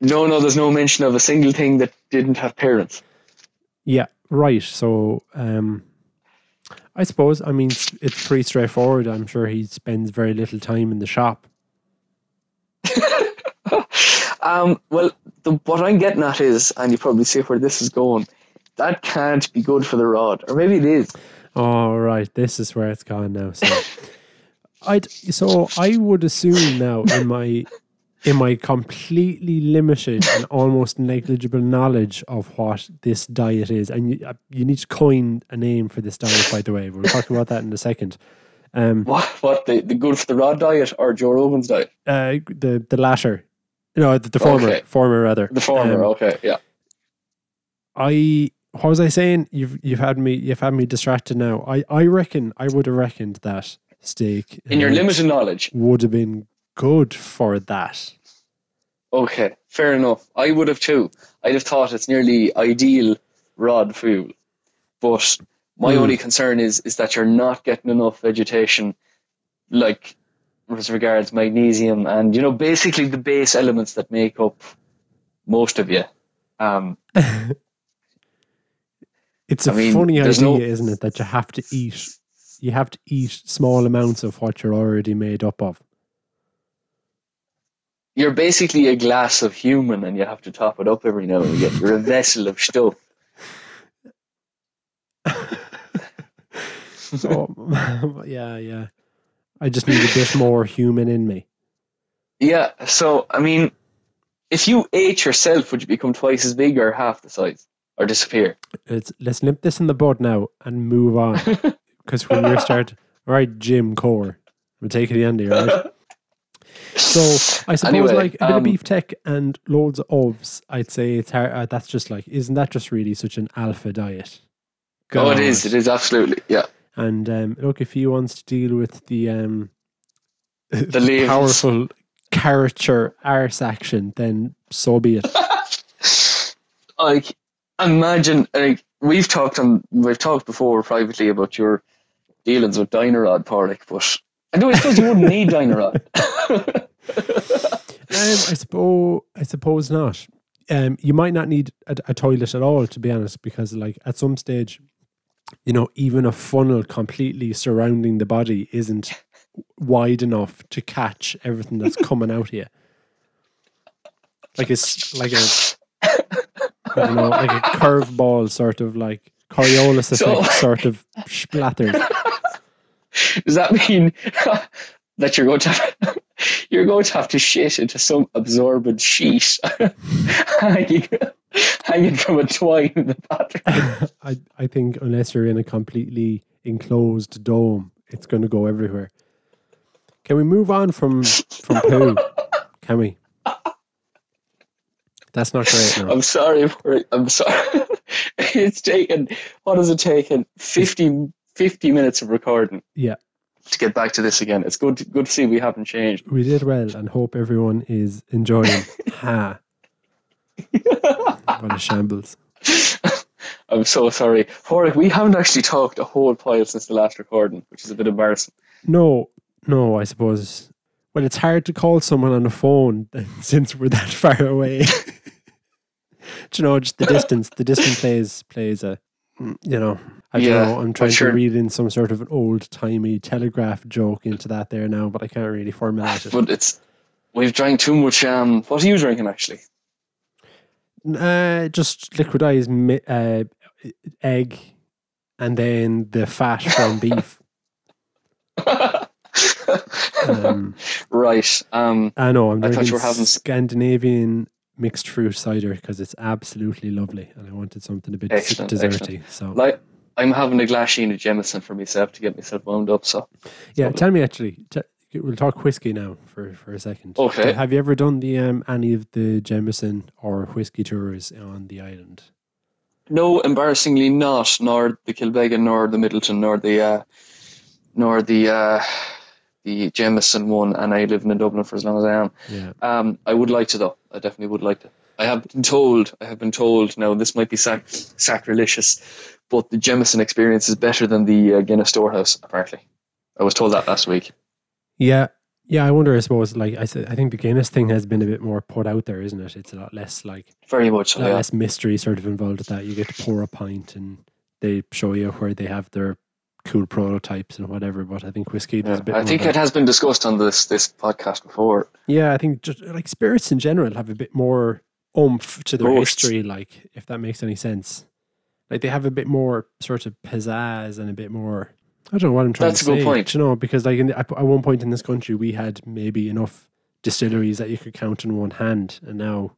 Speaker 2: No, no, there's no mention of a single thing that didn't have parents.
Speaker 1: Yeah, right. So, um, I suppose, I mean, it's pretty straightforward. I'm sure he spends very little time in the shop.
Speaker 2: um, well, the, what I'm getting at is, and you probably see where this is going, that can't be good for the rod, or maybe it is.
Speaker 1: Oh, right. This is where it's gone now. So, I'd, so I would assume now in my in my completely limited and almost negligible knowledge of what this diet is, and you, uh, you need to coin a name for this diet, by the way. We'll talk about that in a second. Um,
Speaker 2: what? What the, the good for the rod diet or Joe Rogan's diet?
Speaker 1: Uh, the the latter. No, the, the former. Okay. Former rather.
Speaker 2: The former. Um, okay. Yeah.
Speaker 1: I what was I saying? You've you've had me you've had me distracted now. I I reckon I would have reckoned that steak
Speaker 2: in your limited knowledge
Speaker 1: would have been good for that.
Speaker 2: Okay, fair enough. I would have too. I'd have thought it's nearly ideal rod fuel. But my mm. only concern is is that you're not getting enough vegetation like as regards magnesium and you know basically the base elements that make up most of you. Um,
Speaker 1: It's a
Speaker 2: I mean,
Speaker 1: funny idea,
Speaker 2: no-
Speaker 1: isn't it, that you have to eat you have to eat small amounts of what you're already made up of.
Speaker 2: you're basically a glass of human, and you have to top it up every now and again. You're a vessel of stuff.
Speaker 1: So yeah, yeah. I just need a bit more human in me.
Speaker 2: Yeah. So I mean, if you ate yourself, would you become twice as big or half the size, or disappear?
Speaker 1: Let's let's nip this in the bud now and move on. Because when you start all right, Jim Corr. We'll take it Andy, all right? So I suppose
Speaker 2: Anyway,
Speaker 1: like a bit of
Speaker 2: um,
Speaker 1: beef tech and loads of ovs. I'd say it's hard, uh, that's just like isn't that just really such an alpha diet?
Speaker 2: Oh, it is. It is absolutely. Yeah.
Speaker 1: And um, look, if he wants to deal with the um,
Speaker 2: The leaves.
Speaker 1: powerful character arse action, then so be it.
Speaker 2: like imagine like we've talked on we've talked before privately about your dealings with Dyno-Rod Padraig, but I do I suppose you wouldn't need Dyno-Rod.
Speaker 1: Um, I suppose I suppose not. Um, you might not need a, a toilet at all, to be honest, because like at some stage, you know, even a funnel completely surrounding the body isn't wide enough to catch everything that's coming out here. Like it's like a I don't know, like a curveball sort of like Coriolis
Speaker 2: So-
Speaker 1: effect sort of splattered.
Speaker 2: Does that mean that you're going to have, you're going to have to shit into some absorbent sheet hanging from a twine in the bathroom?
Speaker 1: I, I think unless you're in a completely enclosed dome, it's going to go everywhere. Can we move on from from poo? Can we? That's not great. No.
Speaker 2: I'm sorry. I'm sorry. it's taken, what has it taken? 50, 50 minutes of recording.
Speaker 1: Yeah.
Speaker 2: To get back to this again. It's good good to see we haven't changed.
Speaker 1: We did well, and hope everyone is enjoying. ha! What a shambles.
Speaker 2: I'm so sorry. Horrick, we haven't actually talked a whole pile since the last recording, which is a bit embarrassing.
Speaker 1: No, no. I suppose. Well, it's hard to call someone on the phone since we're that far away. Do you know, just the distance. The distance plays plays a. You know, I don't
Speaker 2: Yeah,
Speaker 1: know. I'm trying
Speaker 2: sure.
Speaker 1: to read in some sort of an old timey telegraph joke into that there now, but I can't really formulate it.
Speaker 2: But it's, we've drank too much. Um, what are you drinking actually?
Speaker 1: Uh, just liquidized mi- uh, egg, and then the fat from beef. Um,
Speaker 2: right. Um,
Speaker 1: I know I'm
Speaker 2: I
Speaker 1: drinking
Speaker 2: you were having
Speaker 1: Scandinavian mixed fruit cider because it's absolutely lovely, and I wanted something a bit
Speaker 2: Excellent,
Speaker 1: desserty. So
Speaker 2: like, I'm having a glass of Jameson for myself to get myself wound up. So
Speaker 1: yeah, tell me actually. T- we'll talk whiskey now for, for a second.
Speaker 2: Okay.
Speaker 1: Have you ever done the um, any of the Jameson or whiskey tours on the island?
Speaker 2: No, embarrassingly not. Nor the Kilbeggan, nor the Midleton, nor the uh, nor the uh, the Jameson one. And I lived in Dublin for as long as I am.
Speaker 1: Yeah.
Speaker 2: Um, I would like to though. I definitely would like to. I have been told. I have been told. Now this might be sac- sacrilegious, but the Jameson experience is better than the uh, Guinness Storehouse. Apparently, I was told that last week.
Speaker 1: Yeah, yeah. I wonder. I suppose, like I said, I think the Guinness thing has been a bit more put out there, isn't it? It's a lot less like
Speaker 2: Very much. yeah.
Speaker 1: less mystery sort of involved with that. You get to pour a pint and they show you where they have their cool prototypes and whatever. But I think whiskey
Speaker 2: Yeah.
Speaker 1: a bit.
Speaker 2: I think it has been discussed on this this podcast before.
Speaker 1: Yeah, I think just like spirits in general have a bit more oomph to their
Speaker 2: Ghosts.
Speaker 1: history. Like, if that makes any sense, like they have a bit more sort of pizzazz and a bit more. I don't know what I'm trying
Speaker 2: That's
Speaker 1: to
Speaker 2: a good
Speaker 1: say.
Speaker 2: point.
Speaker 1: You know, because like the, at one point in this country, we had maybe enough distilleries that you could count in one hand, and now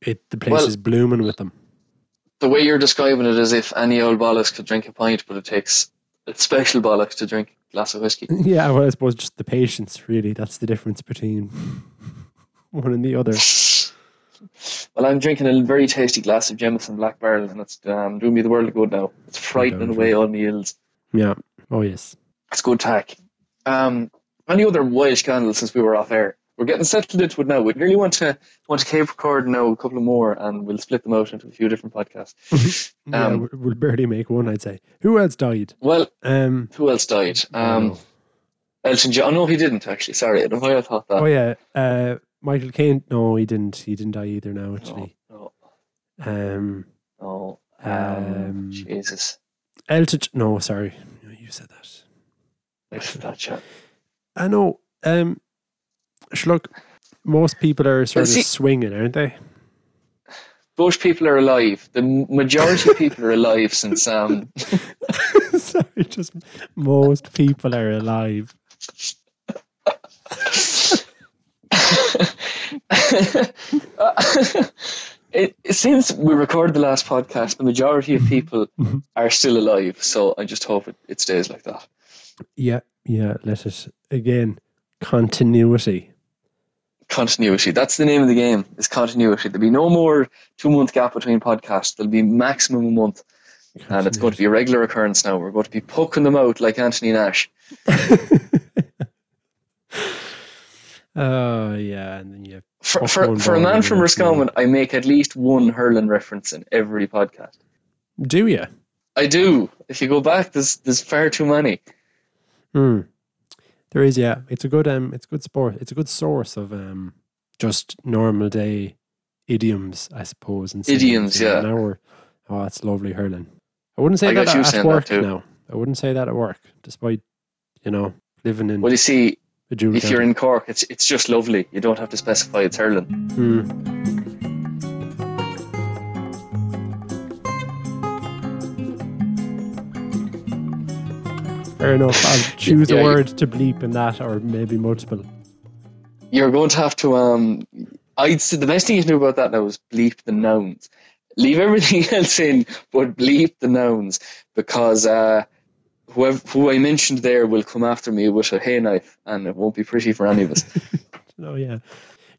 Speaker 1: it the place
Speaker 2: Well-
Speaker 1: is blooming with them.
Speaker 2: The way you're describing it is if any old bollocks could drink a pint, but it takes a special bollocks to drink a glass of whiskey.
Speaker 1: Yeah, well, I suppose just the patience. Really, that's the difference between one and the other.
Speaker 2: Well, I'm drinking a very tasty glass of Jameson Black Barrel, and it's um, doing me the world of good now. It's frightening away all my ills.
Speaker 1: Yeah. Oh yes.
Speaker 2: It's good tack. Um, any other wild scandals since we were off air? We're getting settled into it now. We really want to want to keep recording now a couple of more, and we'll split them out into a few different podcasts. Um,
Speaker 1: we- we'll barely make one. I'd say. Who else died?
Speaker 2: Well,
Speaker 1: Um.
Speaker 2: who else died? Um. Elton John. Oh, no, he didn't actually. Sorry, I don't know why I thought that.
Speaker 1: Oh yeah, uh, Michael Caine. No, he didn't. He didn't die either. Now actually,
Speaker 2: no,
Speaker 1: um,
Speaker 2: no. Um,
Speaker 1: Um,
Speaker 2: Jesus.
Speaker 1: Elton. No, sorry, you said that.
Speaker 2: I forgot that.
Speaker 1: I know. Um, most people are sort of swinging, aren't they?
Speaker 2: Bush people are alive. The majority of people are alive since um
Speaker 1: sorry, just most people are alive.
Speaker 2: it, since we recorded the last podcast, the majority of people
Speaker 1: Mhm.
Speaker 2: are still alive. So I just hope it, it stays like that.
Speaker 1: Yeah, yeah. Let us again. Continuity.
Speaker 2: Continuity. That's the name of the game. Is continuity. There'll be no more two month gap between podcasts. There'll be maximum a month, and it's going to be a regular occurrence now. We're going to be poking them out like Anthony Nash.
Speaker 1: Oh yeah, and then you.
Speaker 2: For, for, for a man from Roscommon, I make at least one hurling reference in every podcast.
Speaker 1: Do you?
Speaker 2: I do. If you go back, there's there's far too many.
Speaker 1: Hmm. There is, yeah. It's a good um it's a good sport. It's a good source of um just normal day idioms, I suppose. And
Speaker 2: Idioms, yeah.
Speaker 1: An hour. Oh, that's lovely hurling. I wouldn't say
Speaker 2: I
Speaker 1: that at
Speaker 2: that
Speaker 1: work now. I wouldn't say that at work, despite you know living in
Speaker 2: Well, you see, if you're in Cork, it's it's just lovely. You don't have to specify it's hurling.
Speaker 1: Hmm. Fair enough. I'll choose
Speaker 2: Yeah,
Speaker 1: a word to bleep in that, or maybe multiple.
Speaker 2: You're going to have to. Um, I'd say the best thing you can do about that now is bleep the nouns. Leave everything else in, but bleep the nouns because uh, whoever who I mentioned there will come after me with a hay knife, and it won't be pretty for any of us.
Speaker 1: Oh yeah. Do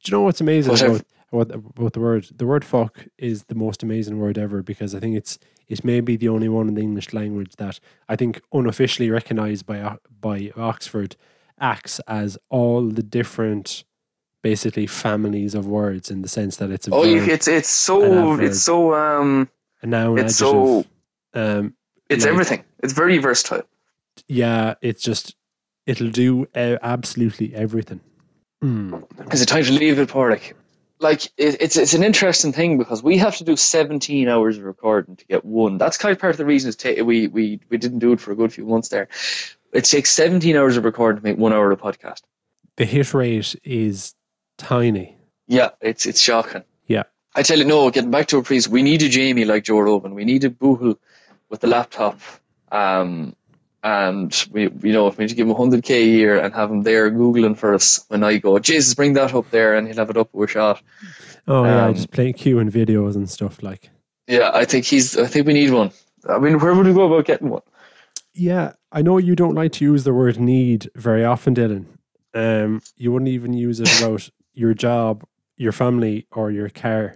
Speaker 1: you know what's amazing about, about about the word? The word "fuck" is the most amazing word ever because I think it's it may be the only one in the English language that I think unofficially recognised by by Oxford acts as all the different basically families of words in the sense that it's a
Speaker 2: oh,
Speaker 1: verb,
Speaker 2: it's it's so
Speaker 1: adverb.
Speaker 2: it's so um
Speaker 1: a noun,
Speaker 2: it's
Speaker 1: adjective. um,
Speaker 2: it's
Speaker 1: Like-
Speaker 2: everything. It's very versatile.
Speaker 1: yeah, it's just it'll do uh, absolutely everything. Mm.
Speaker 2: Is it time to leave it, Padraig? Like it, it's it's an interesting thing because we have to do seventeen hours of recording to get one. That's kind of part of the reason ta- we we we didn't do it for a good few months there. It takes seventeen hours of recording to make one hour of podcast.
Speaker 1: The hit rate is tiny.
Speaker 2: Yeah, it's it's shocking.
Speaker 1: Yeah.
Speaker 2: I tell you, no. Getting back to a priest, we need a Jamie like Joe Rogan. We needed Boohel with the laptop. Um, and we, you know, if we need to give him hundred k a year and have him there googling for us when I go, Jesus, bring that up there, and he'll have it up with a shot.
Speaker 1: Oh yeah,
Speaker 2: Um,
Speaker 1: just playing queuing videos and stuff like.
Speaker 2: Yeah, I think he's. I think we need one. I mean, where would we go about getting one?
Speaker 1: Yeah, I know you don't like to use the word need very often, Dylan. Um, you wouldn't even use it about your job, your family, or your car.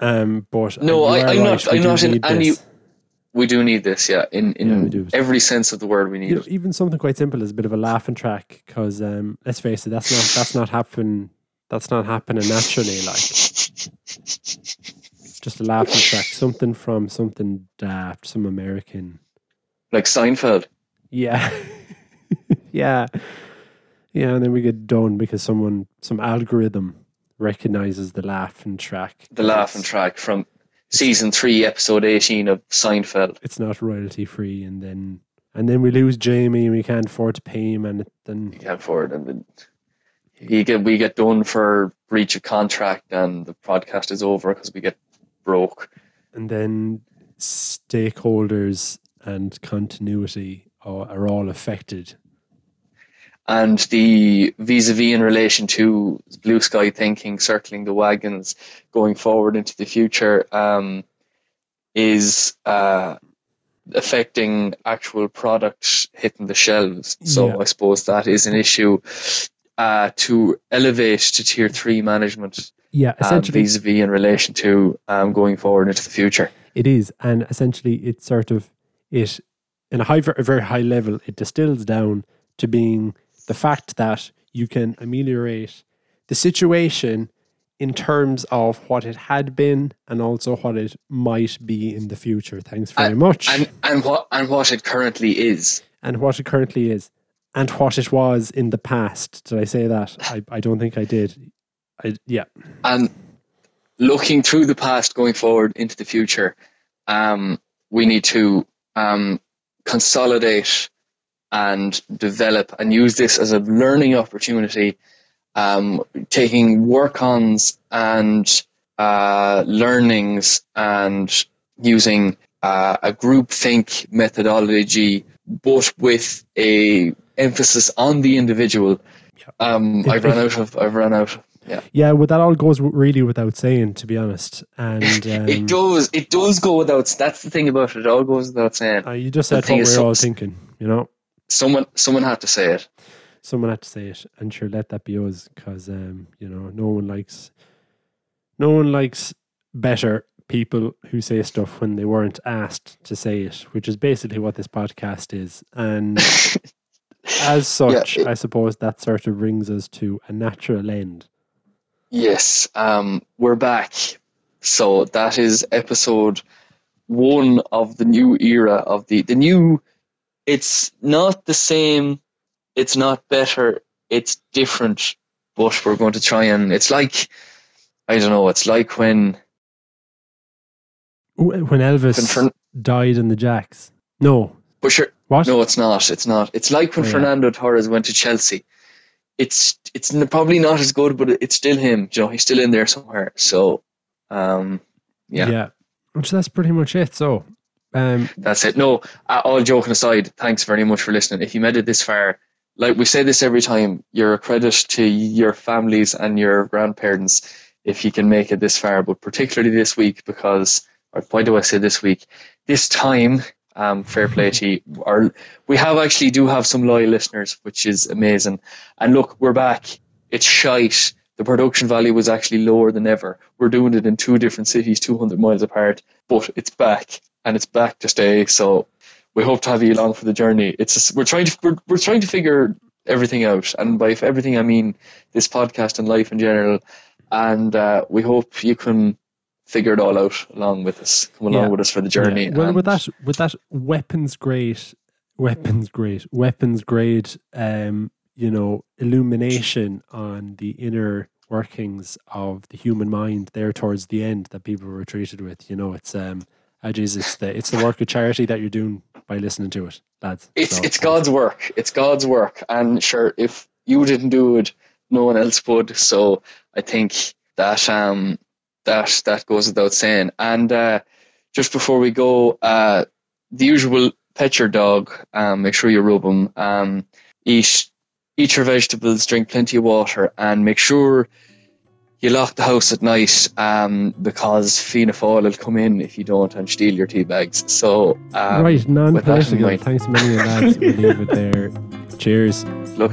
Speaker 1: Um, but
Speaker 2: No, I, I'm not-
Speaker 1: right, we
Speaker 2: I'm not in
Speaker 1: need
Speaker 2: any-
Speaker 1: this.
Speaker 2: We do need this, yeah. In in
Speaker 1: Yeah,
Speaker 2: every sense of the word, we need
Speaker 1: You know,
Speaker 2: it.
Speaker 1: even something quite simple is a bit of a laughing track because um, let's face it, that's not that's not happen that's not happening naturally. Like just a laughing track, something from something daft, some American
Speaker 2: Like Seinfeld.
Speaker 1: Yeah. yeah. Yeah, and then we get done because someone some algorithm recognizes the laughing track.
Speaker 2: the laughing track from season three, episode eighteen of Seinfeld.
Speaker 1: It's not royalty free and then and then we lose Jamie and we can't afford to pay him and then
Speaker 2: You can't afford. And then he get we get done for breach of contract, and the podcast is over because we get broke.
Speaker 1: and then stakeholders and continuity are, are all affected.
Speaker 2: And the vis-a-vis in relation to blue sky thinking, circling the wagons, going forward into the future, um, is uh, affecting actual products hitting the shelves. So
Speaker 1: Yeah.
Speaker 2: I suppose that is an issue uh, to elevate to tier three management
Speaker 1: Yeah,
Speaker 2: um,
Speaker 1: essentially
Speaker 2: vis-a-vis in relation to um, going forward into the future.
Speaker 1: It is, and essentially, it's sort of it in a high, a very high level. It distills down to being the fact that you can ameliorate the situation in terms of what it had been and also what it might be in the future. Thanks very much,
Speaker 2: And and what and what it currently is.
Speaker 1: and what it currently is. and what it was in the past. Did I say that? I, I don't think I did. I yeah.
Speaker 2: And looking through the past, going forward into the future, um, we need to um, consolidate and develop and use this as a learning opportunity, um, taking work ons and uh, learnings and using uh, a group think methodology, but with a emphasis on the individual. Um, I've run out of. I've run out. Yeah.
Speaker 1: Yeah. Well, that all goes really without saying, to be honest. And um,
Speaker 2: it does. It does go without. That's the thing about it. It all goes without saying.
Speaker 1: Uh, you just said what we're all thinking. You know.
Speaker 2: Someone. Someone had to say it.
Speaker 1: Someone had to say it, and sure, let that be us, because um, you know, no one likes. No one likes better people who say stuff when they weren't asked to say it, which is basically what this podcast is. And as such, yeah, it, I suppose that sort of brings us to a natural end.
Speaker 2: Yes, um, we're back. So that is episode one of the new era of the the new. It's not the same. It's not better. It's different. But we're going to try and. It's like I don't know. It's like when
Speaker 1: when Elvis died in the Jacks. No.
Speaker 2: But sure. What? No, it's not. It's not. It's like when oh, yeah. Fernando Torres went to Chelsea. It's it's probably not as good, but it's still him. You know, he's still in there somewhere. So, um, yeah.
Speaker 1: Yeah. Which that's pretty much it. So, um,
Speaker 2: that's it. No, all joking aside, thanks very much for listening. If you made it this far, like we say this every time, you're a credit to your families and your grandparents if you can make it this far, but particularly this week because or why do I say this week? This time, um, fair play to you. Our, we have actually do have some loyal listeners, which is amazing. And look, we're back. It's shite. The production value was actually lower than ever. We're doing it in two different cities, 200 miles apart, but it's back and it's back to stay. So we hope to have you along for the journey. It's we're trying to we're, we're trying to figure everything out, and by everything I mean this podcast and life in general. And uh, we hope you can figure it all out along with us. Come along yeah. with us for the journey.
Speaker 1: Yeah. Well, with that, with that weapons grade, weapons grade, weapons grade, um, you know, illumination on the inner workings of the human mind there towards the end that people were treated with. You know, it's um, Jesus, it's the it's the work of charity that you're doing by listening to it, lads.
Speaker 2: It's so, it's God's work. It's God's work, and sure, if you didn't do it, no one else would. So I think that um that that goes without saying. And uh, just before we go, uh, the usual pet your dog. Um, make sure you rub them. Um, eat eat your vegetables. Drink plenty of water, and make sure you lock the house at night um, because Fianna Fáil will come in if you don't and steal your tea bags. So
Speaker 1: um, right, non-political. Thanks million, lads. we'll leave it there. Cheers.
Speaker 2: Look.